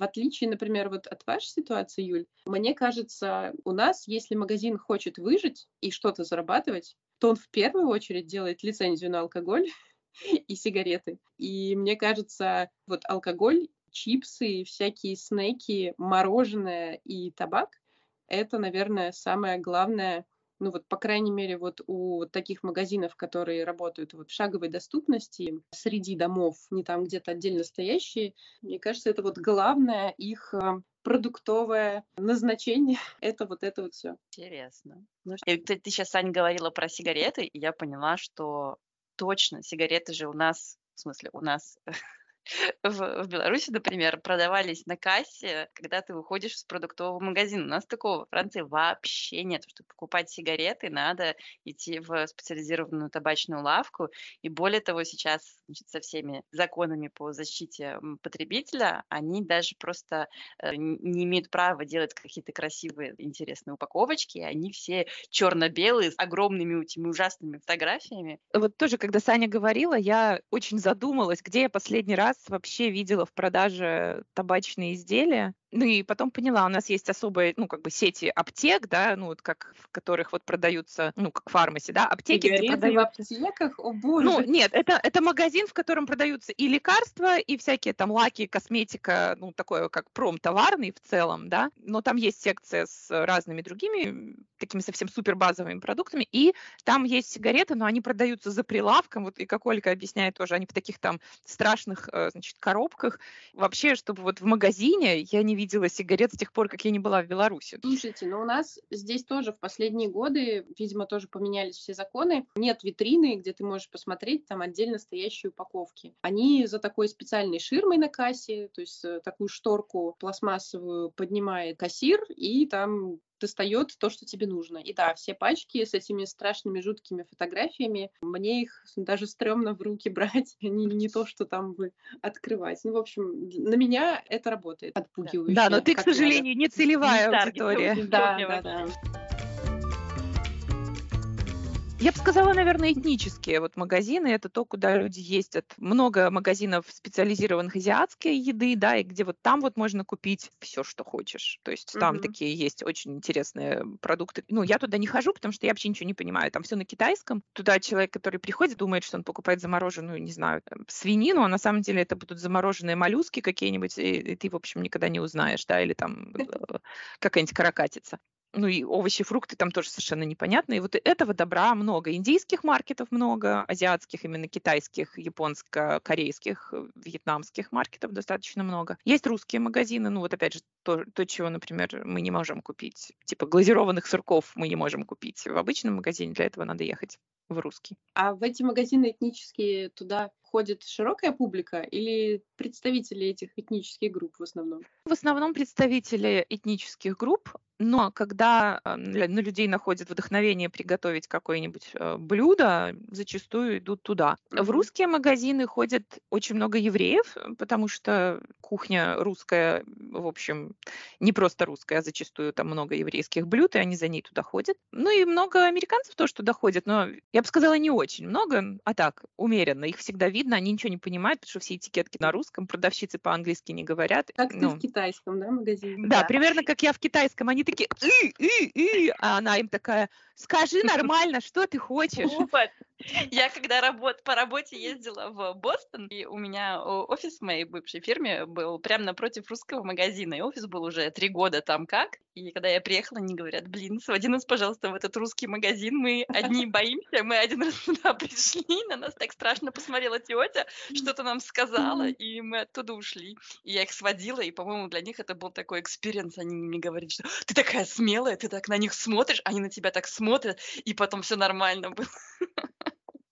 в отличие, например, вот от вашей ситуации, Юль, мне кажется, у нас, если магазин хочет выжить и что-то зарабатывать, то он в первую очередь делает лицензию на алкоголь и сигареты. И мне кажется, вот алкоголь, чипсы, всякие снеки, мороженое и табак — это, наверное, самое главное ну вот, по крайней мере, вот у таких магазинов, которые работают вот в шаговой доступности среди домов, не там где-то отдельно стоящие, мне кажется, это вот главное их э, продуктовое назначение это вот это вот все. Интересно. Ну, и, ты, ты сейчас, Аня, говорила про сигареты, и я поняла, что точно сигареты же у нас, в смысле, у нас в, в Беларуси, например, продавались на кассе, когда ты выходишь из продуктового магазина. У нас такого во Франции вообще нет. Чтобы покупать сигареты, надо идти в специализированную табачную лавку. И более того, сейчас значит, со всеми законами по защите потребителя, они даже просто э, не имеют права делать какие-то красивые, интересные упаковочки. Они все черно-белые, с огромными этими ужасными фотографиями. Вот тоже, когда Саня говорила, я очень задумалась, где я последний раз вообще видела в продаже табачные изделия. Ну и потом поняла, у нас есть особые, ну, как бы сети аптек, да, ну, вот как, в которых вот продаются, ну, как фармаси, да, аптеки, где продаются... в аптеках? О, боже! Ну, нет, это, это магазин, в котором продаются и лекарства, и всякие там лаки, косметика, ну, такое как промтоварный в целом, да, но там есть секция с разными другими, такими совсем супер базовыми продуктами, и там есть сигареты, но они продаются за прилавком, вот и как Ольга объясняет тоже, они в таких там страшных, э, значит, коробках. Вообще, чтобы вот в магазине я не видела сигарет с тех пор, как я не была в Беларуси. Слушайте, ну у нас здесь тоже в последние годы, видимо, тоже поменялись все законы. Нет витрины, где ты можешь посмотреть там отдельно стоящие упаковки. Они за такой специальной ширмой на кассе, то есть э, такую шторку пластмассовую поднимает кассир, и там достает то, что тебе нужно. И да, все пачки с этими страшными, жуткими фотографиями, мне их даже стрёмно в руки брать, не, не то, что там бы открывать. Ну, в общем, на меня это работает отпугивающе. Да, но ты, к сожалению, надо. не целевая не аудитория. Да, да, да. Я бы сказала, наверное, этнические вот магазины. Это то, куда люди ездят. Много магазинов специализированных азиатской еды, да, и где вот там вот можно купить все, что хочешь. То есть там Мгм. такие есть очень интересные продукты. Ну, я туда не хожу, потому что я вообще ничего не понимаю. Там все на китайском. Туда человек, который приходит, думает, что он покупает замороженную, не знаю, свинину, а на самом деле это будут замороженные моллюски какие-нибудь, и, и ты, в общем, никогда не узнаешь, да, или там э, какая-нибудь каракатица. Ну и овощи, фрукты там тоже совершенно непонятно. И вот этого добра много. Индийских маркетов много, азиатских, именно китайских, японско-корейских, э, вьетнамских маркетов достаточно много. Есть русские магазины, ну вот опять же то, то, чего, например, мы не можем купить. Типа глазированных сырков мы не можем купить в обычном магазине, для этого надо ехать в русский. А в эти магазины этнические туда ходит широкая публика или представители этих этнических групп в основном? В основном представители этнических групп, но когда э, на людей находят вдохновение приготовить какое-нибудь э, блюдо, зачастую идут туда. В русские магазины ходят очень много евреев, э, потому что кухня русская, в общем, не просто русская, а зачастую там много еврейских блюд, и они за ней туда ходят. Ну и много американцев тоже туда ходят, но я бы сказала, не очень много, а так, умеренно. Их всегда видно, они ничего не понимают, потому что все этикетки на русском, продавщицы по-английски не говорят. Как ты Ну, в китайском, да, магазине? да, Да. примерно как я в китайском. Они такие, «И, и, и», а она им такая, скажи нормально, что ты хочешь. Вот. Я когда работ, по работе ездила в Бостон, и у меня офис в моей бывшей фирме был прямо напротив русского магазина, и офис был уже три года там как. И когда я приехала, они говорят, блин, своди нас, пожалуйста, в этот русский магазин, мы одни боимся, мы один раз туда пришли, на нас так страшно посмотрела тетя, что-то нам сказала, и мы оттуда ушли. И я их сводила, и, по-моему, для них это был такой experience, они мне говорили, что ты такая смелая, ты так на них смотришь, они на тебя так смотрят, и потом все нормально было.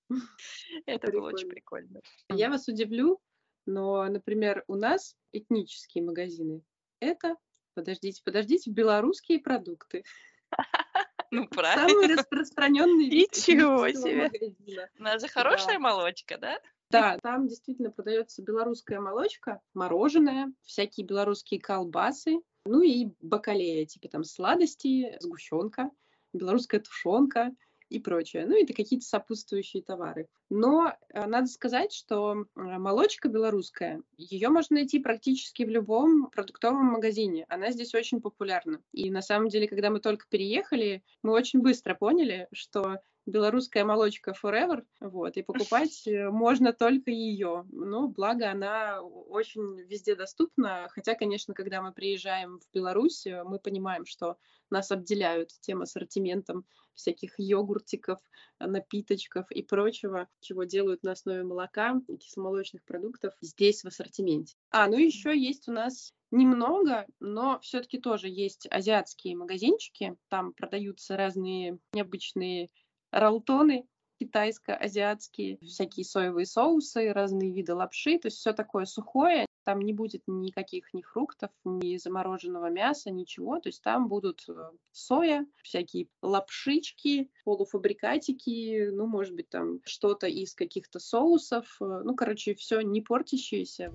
Это было очень прикольно. Я вас удивлю, но, например, у нас этнические магазины — это, подождите, подождите, белорусские продукты. Ну, Самый правильно. распространенный вид Ничего себе. магазина. У нас же хорошая молочка, да? Да, там действительно продается белорусская молочка, мороженое, всякие белорусские колбасы, ну и бакалея, типа там сладости, сгущенка, белорусская тушенка и прочее. Ну, это какие-то сопутствующие товары. Но э, надо сказать, что э, молочка белорусская, ее можно найти практически в любом продуктовом магазине. Она здесь очень популярна. И на самом деле, когда мы только переехали, мы очень быстро поняли, что белорусская молочка forever, вот, и покупать э, можно только ее. Ну, благо она очень везде доступна, хотя, конечно, когда мы приезжаем в Беларусь, э, мы понимаем, что нас обделяют тем ассортиментом всяких йогуртиков, напиточков и прочего, чего делают на основе молока и кисломолочных продуктов здесь в ассортименте. А, ну еще есть у нас немного, но все-таки тоже есть азиатские магазинчики. Там продаются разные необычные ролтоны китайско-азиатские, всякие соевые соусы, разные виды лапши, то есть все такое сухое, там не будет никаких ни фруктов, ни замороженного мяса, ничего, то есть там будут э, соя, всякие лапшички, полуфабрикатики, ну, может быть, там что-то из каких-то соусов, э, ну, короче, все не портящееся.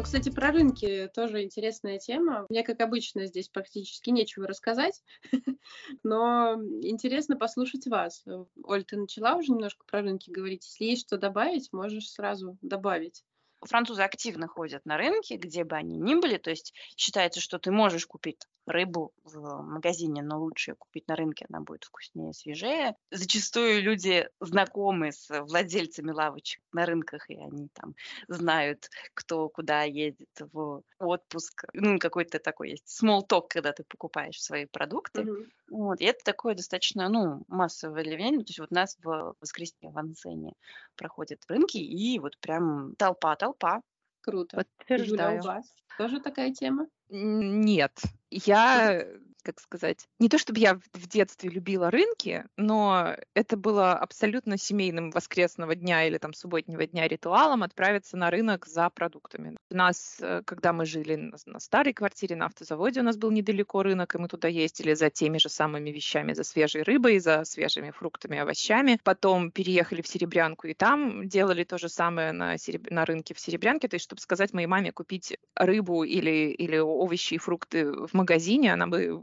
Ну, кстати, про рынки тоже интересная тема. Мне, как обычно, здесь практически нечего рассказать, но интересно послушать вас. Оль, ты начала уже немножко про рынки говорить. Если есть что добавить, можешь сразу добавить. Французы активно ходят на рынки, где бы они ни были, то есть считается, что ты можешь купить рыбу в магазине, но лучше купить на рынке, она будет вкуснее, свежее. Зачастую люди знакомы с владельцами лавочек на рынках, и они там знают, кто куда едет в отпуск. Ну, какой-то такой есть small talk, когда ты покупаешь свои продукты. Мгм. Вот, и это такое достаточно, ну, массовое явление. То есть вот у нас в воскресенье в Ансене проходят рынки, и вот прям толпа-толпа. Круто. Юля, Подтверждаю. у вас тоже такая тема? Нет, я, как сказать, не то чтобы я в детстве любила рынки, но это было абсолютно семейным воскресного дня или там субботнего дня ритуалом отправиться на рынок за продуктами. У нас, э, когда мы жили на старой квартире на автозаводе, у нас был недалеко рынок, и мы туда ездили за теми же самыми вещами, за свежей рыбой, за свежими фруктами, овощами. Потом переехали в Серебрянку, и там делали то же самое на, Сереб- на рынке в Серебрянке, то есть, чтобы сказать моей маме купить рыбу или, или овощи и фрукты в магазине, она бы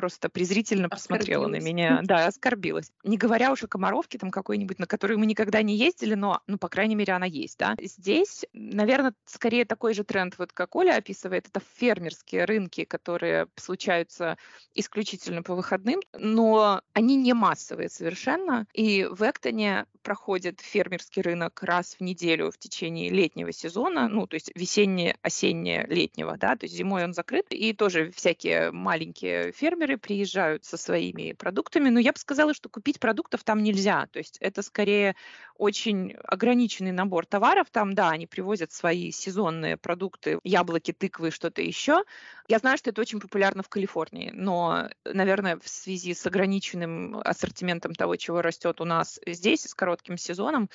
просто презрительно посмотрела на меня. Да, оскорбилась. Не говоря уж о Комаровке там какой-нибудь, на которую мы никогда не ездили, но, ну, по крайней мере, она есть, да. Здесь, наверное, скорее такой же тренд, вот как Оля описывает, это фермерские рынки, которые случаются исключительно по выходным, но они не массовые совершенно. И в Эктоне проходит фермерский рынок раз в неделю в течение летнего сезона, ну, то есть весеннее, осеннее, летнего, да, то есть зимой он закрыт, и тоже всякие маленькие фермеры приезжают со своими продуктами, но я бы сказала, что купить продуктов там нельзя, то есть это скорее очень ограниченный набор товаров, там, да, они привозят свои сезонные продукты, яблоки, тыквы, что-то еще. Я знаю, что это очень популярно в Калифорнии, но, наверное, в связи с ограниченным ассортиментом того, чего растет у нас здесь, с коротким сезоном,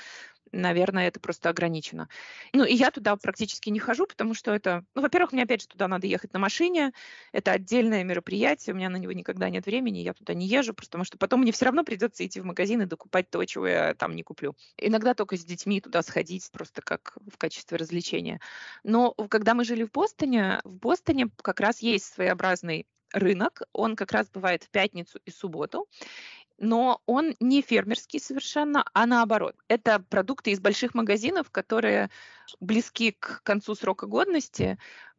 наверное, это просто ограничено. Ну, и я туда практически не хожу, потому что это, ну, во-первых, мне опять же туда надо ехать на машине, это отдельное мероприятие, у меня на него никогда нет времени, я туда не езжу, потому что потом мне все равно придется идти в магазин и докупать то, чего я там не куплю. Иногда только с детьми туда сходить, просто как в качестве развлечения. Но когда мы жили в Бостоне, в Бостоне как раз есть своеобразный рынок, он как раз бывает в пятницу и субботу, но он не фермерский совершенно, а наоборот. Это продукты из больших магазинов, которые близки к концу срока годности,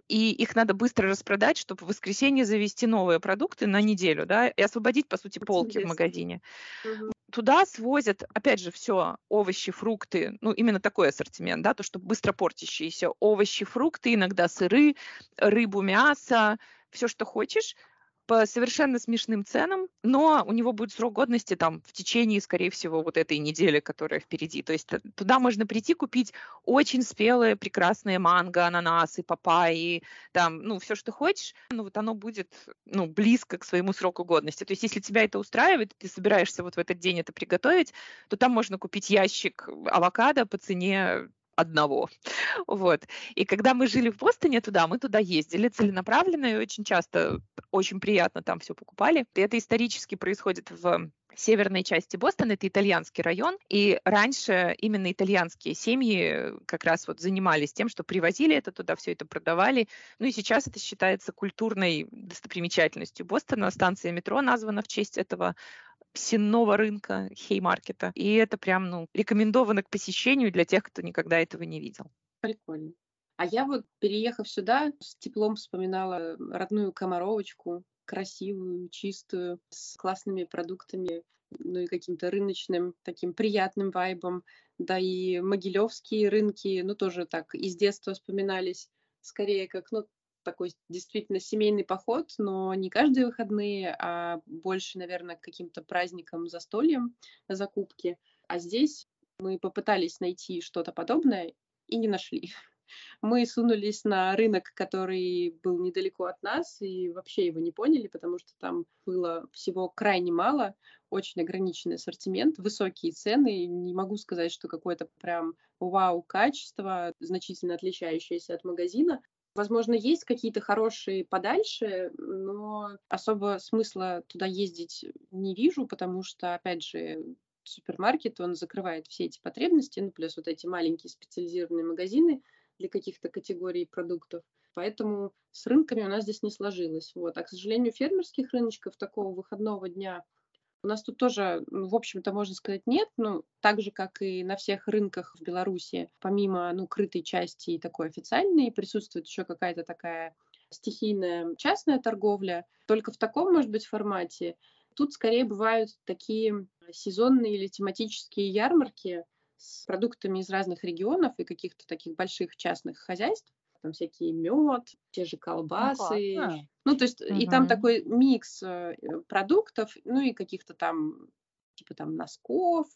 и их надо быстро распродать, чтобы в воскресенье завести новые продукты на неделю, да, и освободить, по сути, полки в магазине. Угу. Туда свозят, опять же, все, овощи, фрукты, ну, именно такой ассортимент, да, то, что быстро портящиеся овощи, фрукты, иногда сыры, рыбу, мясо, все, что хочешь, по совершенно смешным ценам, но у него будет срок годности там в течение, скорее всего, вот этой недели, которая впереди. То есть туда можно прийти купить очень спелые, прекрасные манго, ананасы, папайи, там, ну, все, что хочешь, ну, вот оно будет, ну, близко к своему сроку годности. То есть если тебя это устраивает, ты собираешься вот в этот день это приготовить, то там можно купить ящик авокадо по цене одного. Вот. И когда мы жили в Бостоне туда, мы туда ездили целенаправленно и очень часто, очень приятно там все покупали. И это исторически происходит в северной части Бостона, это итальянский район, и раньше именно итальянские семьи как раз вот занимались тем, что привозили это туда, все это продавали. Ну и сейчас это считается культурной достопримечательностью Бостона. Станция метро названа в честь этого сенного рынка, хей-маркета. И это прям, ну, рекомендовано к посещению для тех, кто никогда этого не видел. Прикольно. А я вот, переехав сюда, с теплом вспоминала родную комаровочку, красивую, чистую, с классными продуктами, ну и каким-то рыночным, таким приятным вайбом. Да и могилевские рынки, ну тоже так из детства вспоминались, скорее как, ну, такой действительно семейный поход, но не каждые выходные, а больше, наверное, к каким-то праздникам, застольям, закупки. А здесь мы попытались найти что-то подобное и не нашли. Мы сунулись на рынок, который был недалеко от нас, и вообще его не поняли, потому что там было всего крайне мало, очень ограниченный ассортимент, высокие цены. Не могу сказать, что какое-то прям вау качество, значительно отличающееся от магазина. Возможно, есть какие-то хорошие подальше, но особо смысла туда ездить не вижу, потому что, опять же, супермаркет, он закрывает все эти потребности, ну, плюс вот эти маленькие специализированные магазины для каких-то категорий продуктов. Поэтому с рынками у нас здесь не сложилось. Вот. А, к сожалению, фермерских рыночков такого выходного дня у нас тут тоже, ну, в общем-то, можно сказать, нет. Ну, так же, как и на всех рынках в Беларуси, помимо, ну, крытой части и такой официальной, присутствует еще какая-то такая стихийная частная торговля. Только в таком, может быть, формате. Тут скорее бывают такие сезонные или тематические ярмарки с продуктами из разных регионов и каких-то таких больших частных хозяйств там всякий мед, те же колбасы. Ну, ну то есть угу. и там такой микс э, продуктов, ну и каких-то там типа там носков,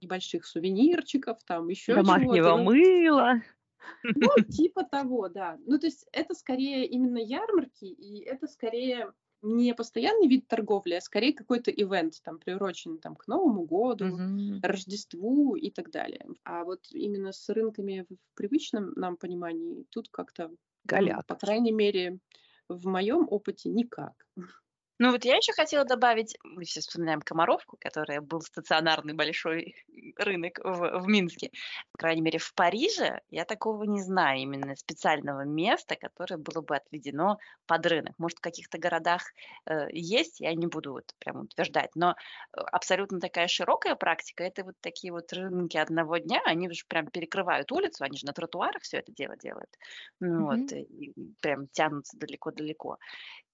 небольших сувенирчиков, там еще Домашнего чего-то. мыла. Ну, типа того, да. Ну, то есть это скорее именно ярмарки, и это скорее не постоянный вид торговли, а скорее какой-то ивент, там, приуроченный там, к Новому году, mm-hmm. Рождеству и так далее. А вот именно с рынками в привычном нам понимании тут как-то, ну, по крайней мере, в моем опыте никак. Ну вот я еще хотела добавить, мы все вспоминаем Комаровку, которая был стационарный большой рынок в, в Минске. По крайней мере, в Париже я такого не знаю, именно специального места, которое было бы отведено под рынок. Может, в каких-то городах э, есть, я не буду вот прям утверждать, но э, абсолютно такая широкая практика, это вот такие вот рынки одного дня, они же прям перекрывают улицу, они же на тротуарах все это дело делают. Ну, mm-hmm. Вот, и прям тянутся далеко-далеко.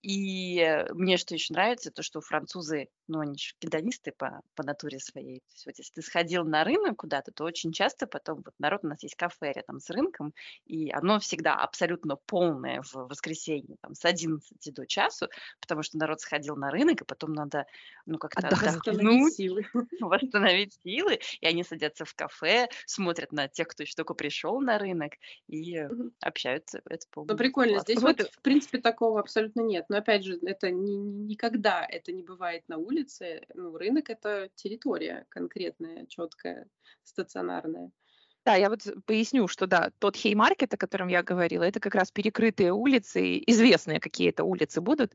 И э, мне что еще нравится, то, что французы, ну, они же гедонисты по, по натуре своей. То есть вот если ты сходил на рынок куда-то, то очень часто потом, вот народ, у нас есть кафе рядом с рынком, и оно всегда абсолютно полное в воскресенье, там, с 11 до часу, потому что народ сходил на рынок, и потом надо, ну, как-то отдохнуть, силы. восстановить силы, и они садятся в кафе, смотрят на тех, кто еще только пришел на рынок, и общаются. Это ну, прикольно. Здесь вот, в принципе, такого абсолютно нет но опять же, это ни, никогда это не бывает на улице. Ну, рынок это территория конкретная, четкая, стационарная. Да, я вот поясню, что да, тот хеймаркет, о котором я говорила, это как раз перекрытые улицы, известные какие это улицы будут,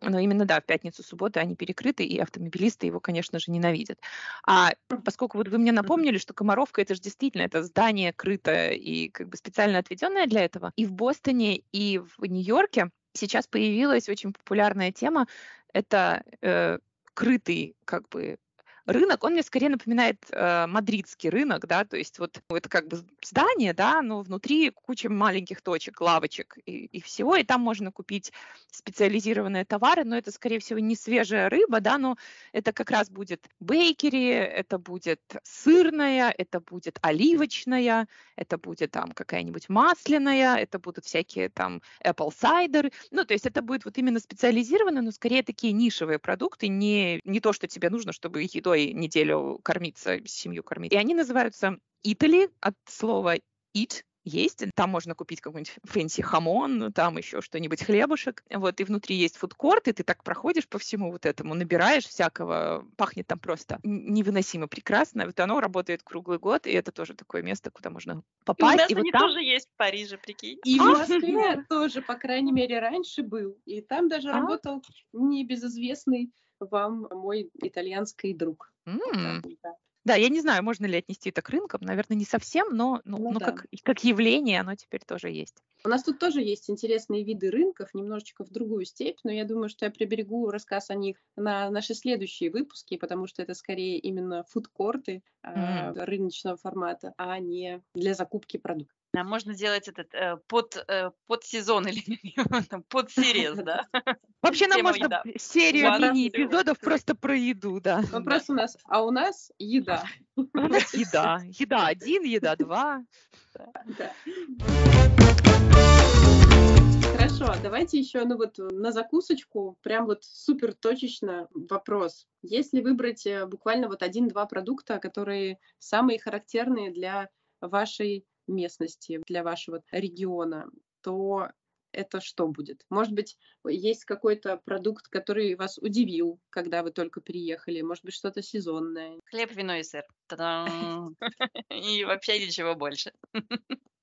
но именно, да, в пятницу, субботу они перекрыты, и автомобилисты его, конечно же, ненавидят. А поскольку вот вы мне напомнили, что Комаровка, это же действительно, это здание крытое и как бы специально отведенное для этого, и в Бостоне, и в Нью-Йорке сейчас появилась очень популярная тема. Это э, крытый как бы рынок, он мне скорее напоминает э, мадридский рынок, да, то есть вот это как бы здание, да, но внутри куча маленьких точек, лавочек и, и всего, и там можно купить специализированные товары, но это, скорее всего, не свежая рыба, да, но это как раз будет бейкери, это будет сырная, это будет оливочная, это будет там какая-нибудь масляная, это будут всякие там apple cider, ну, то есть это будет вот именно специализированные, но скорее такие нишевые продукты, не, не то, что тебе нужно, чтобы едой целой неделю кормиться, семью кормить. И они называются Eataly от слова eat, есть. Там можно купить какой-нибудь fancy хамон, там еще что-нибудь, хлебушек. Вот, и внутри есть фудкорт, и ты так проходишь по всему вот этому, набираешь всякого, пахнет там просто невыносимо прекрасно. Вот оно работает круглый год, и это тоже такое место, куда можно попасть. И у нас и они вот там... тоже есть в Париже, прикинь. И в Москве тоже, по крайней мере, раньше был. И там даже а? работал небезызвестный вам мой итальянский друг. Mm. Да, я не знаю, можно ли отнести это к рынкам. Наверное, не совсем, но, ну, ну, ну да. как, как явление оно теперь тоже есть. У нас тут тоже есть интересные виды рынков, немножечко в другую степь, но я думаю, что я приберегу рассказ о них на наши следующие выпуски, потому что это скорее именно фудкорты mm. э, рыночного формата, а не для закупки продуктов. А можно делать этот э, под, э, под сезон или под сирез, да? Вообще нам можно серию мини-эпизодов просто про еду, да. Вопрос у нас, а у нас еда. У нас еда. Еда один, еда два. Хорошо, давайте еще ну вот на закусочку, прям вот супер точечно вопрос. Если выбрать э, буквально вот один-два продукта, которые самые характерные для вашей местности, для вашего региона, то это что будет? Может быть, есть какой-то продукт, который вас удивил, когда вы только переехали? Может быть, что-то сезонное? Хлеб, вино и сыр. И вообще ничего больше.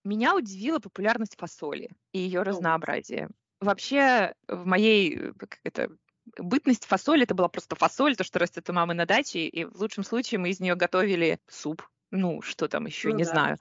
Меня удивила популярность фасоли и ее разнообразие. Вообще, в моей как это, бытность фасоли, это была просто фасоль, то, что растет у мамы на даче, и в лучшем случае мы из нее готовили суп, ну, что там еще, ну, не да. знаю.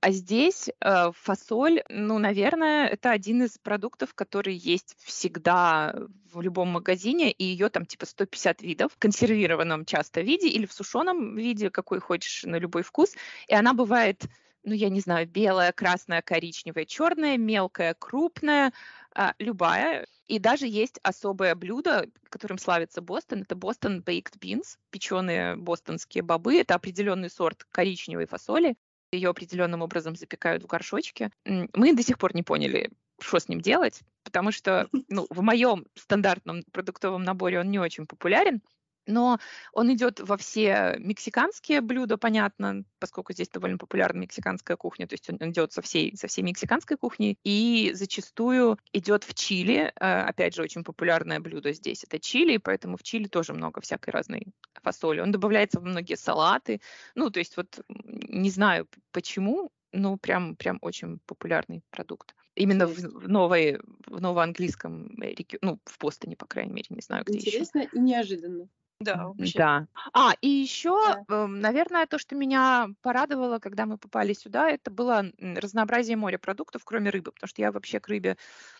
А здесь э, фасоль, ну, наверное, это один из продуктов, который есть всегда в любом магазине, и ее там типа 150 видов в консервированном часто виде или в сушеном виде, какой хочешь, на любой вкус. И она бывает ну, я не знаю, белая, красная, коричневая, черная, мелкая, крупная, а, любая. И даже есть особое блюдо, которым славится Бостон. Это Бостон Baked Beans, печеные бостонские бобы. Это определенный сорт коричневой фасоли ее определенным образом запекают в горшочке. Мы до сих пор не поняли, что с ним делать, потому что ну, в моем стандартном продуктовом наборе он не очень популярен но он идет во все мексиканские блюда, понятно, поскольку здесь довольно популярна мексиканская кухня, то есть он идет со всей, со всей мексиканской кухни, и зачастую идет в Чили, э, опять же, очень популярное блюдо здесь, это чили, поэтому в Чили тоже много всякой разной фасоли. Он добавляется в многие салаты, ну, то есть вот не знаю почему, ну, прям, прям очень популярный продукт. Именно в, в новой, в новоанглийском, ну, в Бостоне, по крайней мере, не знаю, где Интересно еще. и неожиданно. Да, вообще. Да. А, и еще, да. Эм, наверное, то, что меня порадовало, когда мы попали сюда, это было разнообразие морепродуктов, кроме рыбы, потому что я вообще к рыбе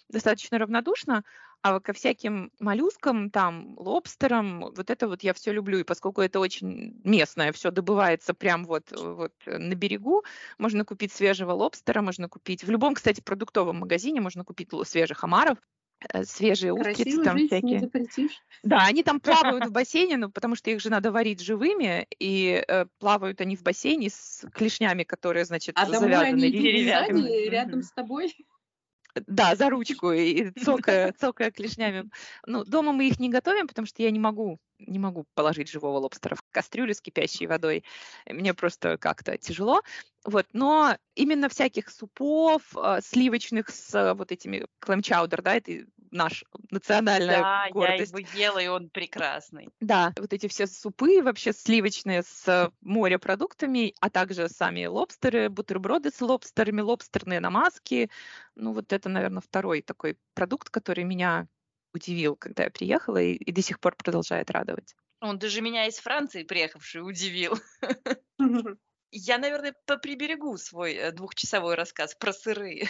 достаточно равнодушна, а ко всяким моллюскам, там, лобстерам, вот это вот я все люблю, и поскольку это очень местное, все добывается прям вот, вот на берегу, можно купить свежего лобстера, можно купить, в любом, кстати, продуктовом магазине можно купить свежих омаров, Э, свежие устрицы там жить всякие. Не запретишь. Да, они там плавают в бассейне, ну, потому что их же надо варить живыми, и э, плавают они в бассейне с клешнями, которые, значит, а завязаны они деревянными. рядом с тобой? Да, за ручку и цокая, цокая клешнями. Ну, дома мы их не готовим, потому что я не могу, не могу положить живого лобстера в кастрюлю с кипящей водой. Мне просто как-то тяжело. Вот, но именно всяких супов, э, сливочных с э, вот этими клэм-чаудер, да, это наш национальная да, гордость. я его ела, и он прекрасный. Да, вот эти все супы вообще сливочные с морепродуктами, а также сами лобстеры, бутерброды с лобстерами, лобстерные намазки. Ну вот это, наверное, второй такой продукт, который меня удивил, когда я приехала, и, и до сих пор продолжает радовать. Он даже меня из Франции приехавший удивил. Я, наверное, поприберегу свой э, двухчасовой рассказ про сыры.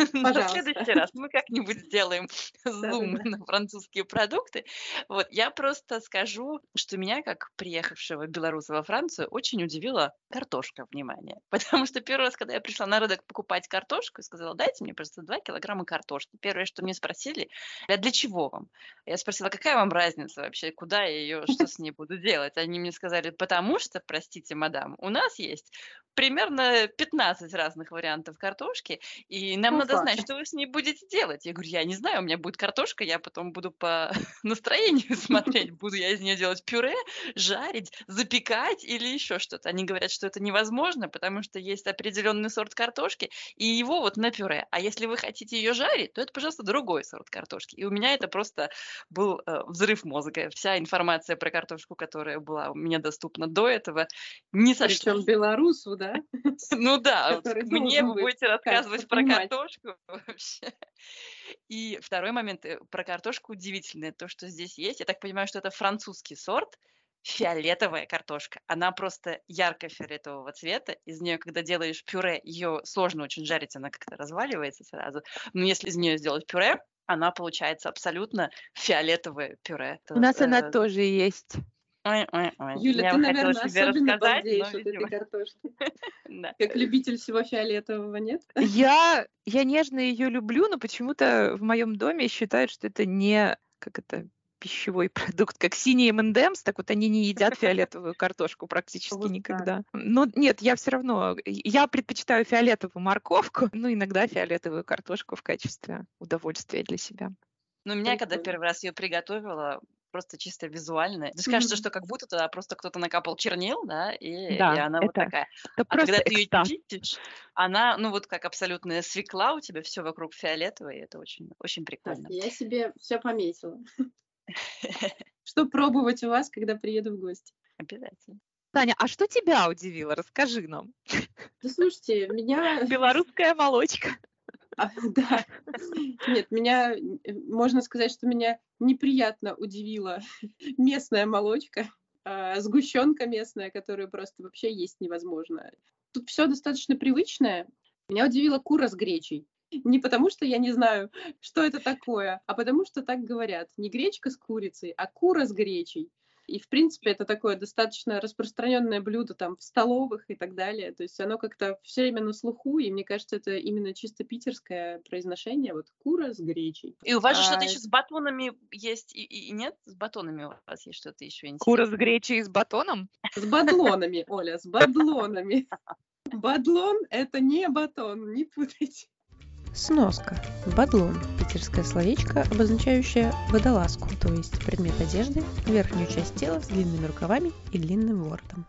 На следующий раз мы как-нибудь сделаем зум на французские продукты. Вот, я просто скажу, что меня, как приехавшего белоруса во Францию, очень удивила картошка, внимание. Потому что первый раз, когда я пришла на рынок покупать картошку, сказала, дайте мне просто 2 килограмма картошки. Первое, что мне спросили, а для чего вам? Я спросила, какая вам разница вообще, куда я ее, что с ней буду делать? Они мне сказали, потому что, простите, мадам, у нас есть есть примерно 15 разных вариантов картошки, и нам ну, надо факт. знать, что вы с ней будете делать. Я говорю, я не знаю, у меня будет картошка, я потом буду по настроению смотреть, буду я из нее делать пюре, жарить, запекать или еще что-то. Они говорят, что это невозможно, потому что есть определенный сорт картошки, и его вот на пюре. А если вы хотите ее жарить, то это, пожалуйста, другой сорт картошки. И у меня это просто был э, взрыв мозга. Вся информация про картошку, которая была у меня доступна до этого, не сошла. Причем белорусу, да? Ну да, мне вы будете рассказывать про картошку вообще. И второй момент э, про картошку удивительное, то, что здесь есть. Я так понимаю, что это французский сорт, фиолетовая картошка. Она просто ярко-фиолетового цвета. Из нее, когда делаешь пюре, ее сложно очень жарить, она как-то разваливается сразу. Но если из нее сделать пюре, она получается абсолютно фиолетовое пюре. У нас она э, тоже есть. Ой, ой, ой. Юля, Я ты, наверное, особенно балдеешь от этой картошки. Как любитель всего фиолетового, нет? Я, я нежно ее люблю, но почему-то в моем доме считают, что это не как это пищевой продукт, как синие МНДМС, так вот они не едят фиолетовую картошку практически никогда. Но нет, я все равно, я предпочитаю фиолетовую морковку, ну иногда фиолетовую картошку в качестве удовольствия для себя. Ну, меня, когда первый раз ее приготовила, просто чисто визуально. То кажется, что как будто туда просто кто-то накапал чернил, да, и, да, и она это, вот такая. Это а когда ты ее чистишь, она, ну вот как абсолютная свекла, у тебя все вокруг фиолетовое, и это очень, очень прикольно. Я себе все пометила. Что пробовать у вас, когда приеду в гости? Обязательно. Таня, а что тебя удивило? Расскажи нам. Да слушайте, меня... Белорусская молочка. Да. Нет, меня, э, можно сказать, что меня неприятно удивила местная молочка, а, сгущенка местная, которую просто вообще есть невозможно. Тут все достаточно привычное. Меня удивила кура с гречей. Не потому, что я не знаю, что это такое, а потому, что так говорят. Не гречка с курицей, а кура с гречей. И, в принципе, это такое достаточно распространенное блюдо там в столовых и так далее. То есть оно как-то все время на слуху, и мне кажется, это именно чисто питерское произношение. Вот кура с гречей. И у вас же а... что-то еще с батонами есть и, и нет? С батонами у вас есть что-то еще интересное? Кура с гречей и с батоном? С бадлонами, Оля, с бадлонами. Бадлон — это не батон, не путайте. Сноска. Бадлон – питерское словечко, обозначающее водолазку, то есть предмет одежды, верхнюю часть тела с длинными рукавами и длинным воротом.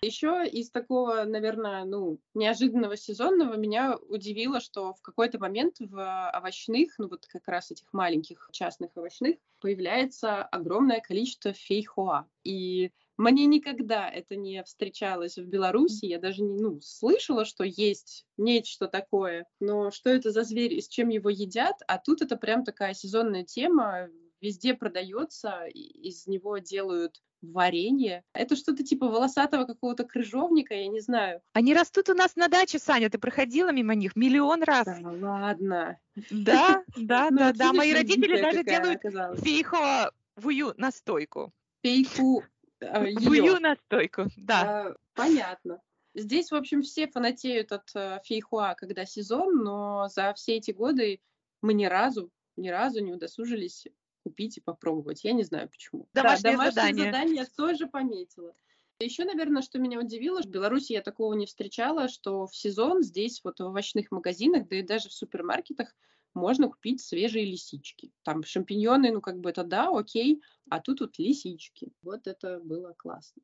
Еще из такого, наверное, ну, неожиданного сезонного меня удивило, что в какой-то момент в овощных, ну вот как раз этих маленьких частных овощных, появляется огромное количество фейхоа. И Мне никогда это не встречалось в Беларуси. Я даже не ну, слышала, что есть нечто такое. Но что это за зверь и с чем его едят? А тут это прям такая сезонная тема. Везде продается, из него делают варенье. Это что-то типа волосатого какого-то крыжовника, я не знаю. Они растут у нас на даче, Саня, ты проходила мимо них миллион раз. Да ладно. Да, да, Ну, да, вот да. видишь, Мои родители даже делают оказалась. фейховую настойку. Фейку Вую её. настойку, да. А, Понятно. Здесь, в общем, все фанатеют от э, фейхуа, когда сезон, но за все эти годы мы ни разу, ни разу не удосужились купить и попробовать. Я не знаю почему. Домашнее да, домашнее задание. задание тоже пометила. Еще, наверное, что меня удивило, в Беларуси я такого не встречала, что в сезон здесь вот в овощных магазинах, да и даже в супермаркетах можно купить свежие лисички. Там шампиньоны, ну как бы это да, окей, а тут вот лисички. Вот это было классно.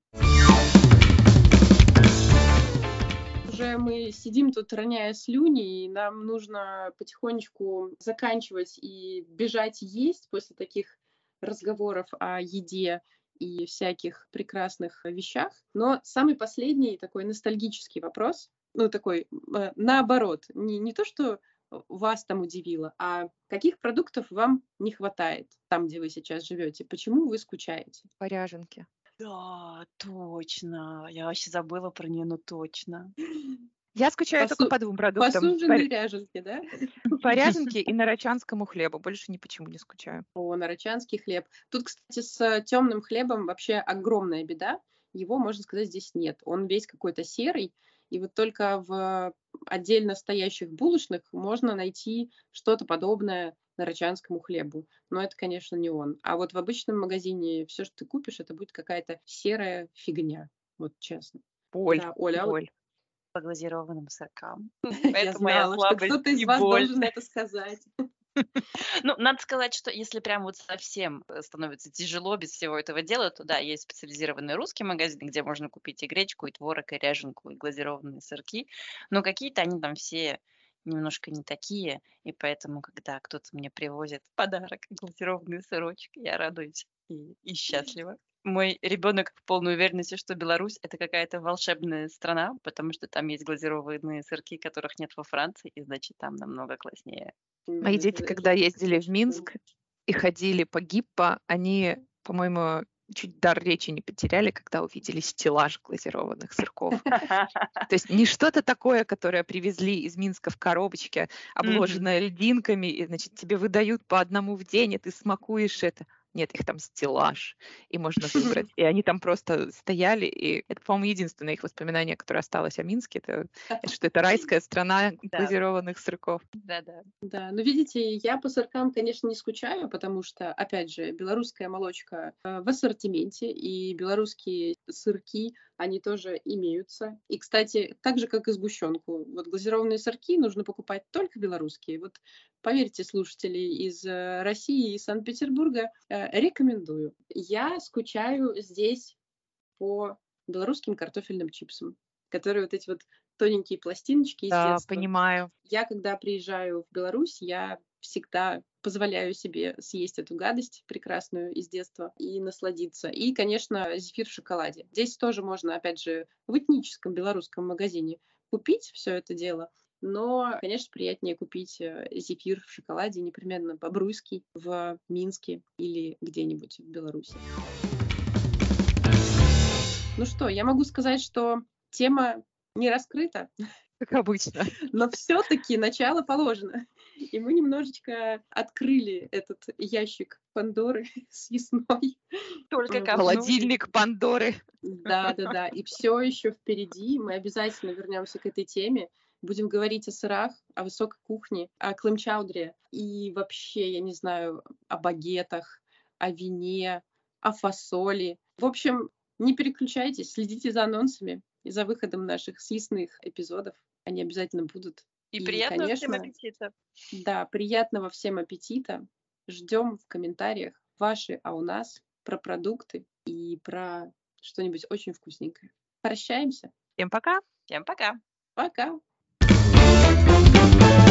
Уже мы сидим тут, роняя слюни, и нам нужно потихонечку заканчивать и бежать есть после таких разговоров о еде и всяких прекрасных вещах. Но самый последний такой ностальгический вопрос, ну такой э, наоборот, не, не то, что вас там удивило, а каких продуктов вам не хватает там, где вы сейчас живете? Почему вы скучаете? По ряженке. Да, точно. Я вообще забыла про нее, но точно. Я скучаю Посу- только по двум продуктам. Посуженные ряженки, да? По, по ряженке и нарочанскому хлебу. Больше ни почему не скучаю. О, нарочанский хлеб. Тут, кстати, с темным хлебом вообще огромная беда. Его, можно сказать, здесь нет. Он весь какой-то серый, и вот только в отдельно стоящих булочных можно найти что-то подобное нарочанскому хлебу. Но это, конечно, не он. А вот в обычном магазине все, что ты купишь, это будет какая-то серая фигня. Вот честно. Боль. Да, Оля, а боль. По глазированным сыркам. я Это моя знала, что слабость кто-то из вас должен это сказать. Ну, надо сказать, что если прям вот совсем э, становится тяжело без всего этого дела, то да, есть специализированные русские магазины, где можно купить и гречку, и творог, и ряженку, и глазированные сырки. Но какие-то они там все немножко не такие, и поэтому, когда кто-то мне привозит в подарок глазированный сырочек, я радуюсь и, и счастлива. Мой ребенок в полной уверенности, что Беларусь это какая-то волшебная страна, потому что там есть глазированные сырки, которых нет во Франции, и значит там намного класснее. Мои дети, когда ездили в Минск и ходили по Гиппо, они, по-моему, чуть дар речи не потеряли, когда увидели стеллаж глазированных сырков. То есть не что-то такое, которое привезли из Минска в коробочке, обложенное льдинками, и, значит, тебе выдают по одному в день, и ты смакуешь это. Нет, их там стеллаж, и можно выбрать. И они там просто стояли, и это, по-моему, единственное их воспоминание, которое осталось о Минске, это, это что это райская страна Да. глазированных сырков. Да-да. Да, но видите, я по сыркам, конечно, не скучаю, потому что, опять же, белорусская молочка э, в ассортименте, и белорусские сырки, они тоже имеются. И, кстати, так же, как и сгущенку, вот глазированные сырки нужно покупать только белорусские. Вот поверьте, слушатели из э, России и Санкт-Петербурга, э, рекомендую. Я скучаю здесь по белорусским картофельным чипсам, которые вот эти вот тоненькие пластиночки из Да, детства. понимаю. Я, когда приезжаю в Беларусь, я всегда позволяю себе съесть эту гадость прекрасную из детства и насладиться. И, конечно, зефир в шоколаде. Здесь тоже можно, опять же, в этническом белорусском магазине купить все это дело. Но, конечно, приятнее купить э, зефир в шоколаде непременно бобруйский в Минске или где-нибудь в Беларуси. Ну что, я могу сказать, что тема не раскрыта, Как обычно. но все-таки начало положено. И мы немножечко открыли этот ящик Пандоры съестной. Только копнули. Холодильник Пандоры. Да, да, да. И все еще впереди. Мы обязательно вернемся к этой теме. Будем говорить о сырах, о высокой кухне, о клемчаудре и вообще, я не знаю, о багетах, о вине, о фасоли. В общем, не переключайтесь, следите за анонсами и за выходом наших съестных эпизодов. Они обязательно будут. И И, приятного всем конечно, аппетита. Да, приятного всем аппетита. Ждем в комментариях ваши, а у нас про продукты и про что-нибудь очень вкусненькое. Прощаемся. Всем пока. Всем пока. Пока. Thank you.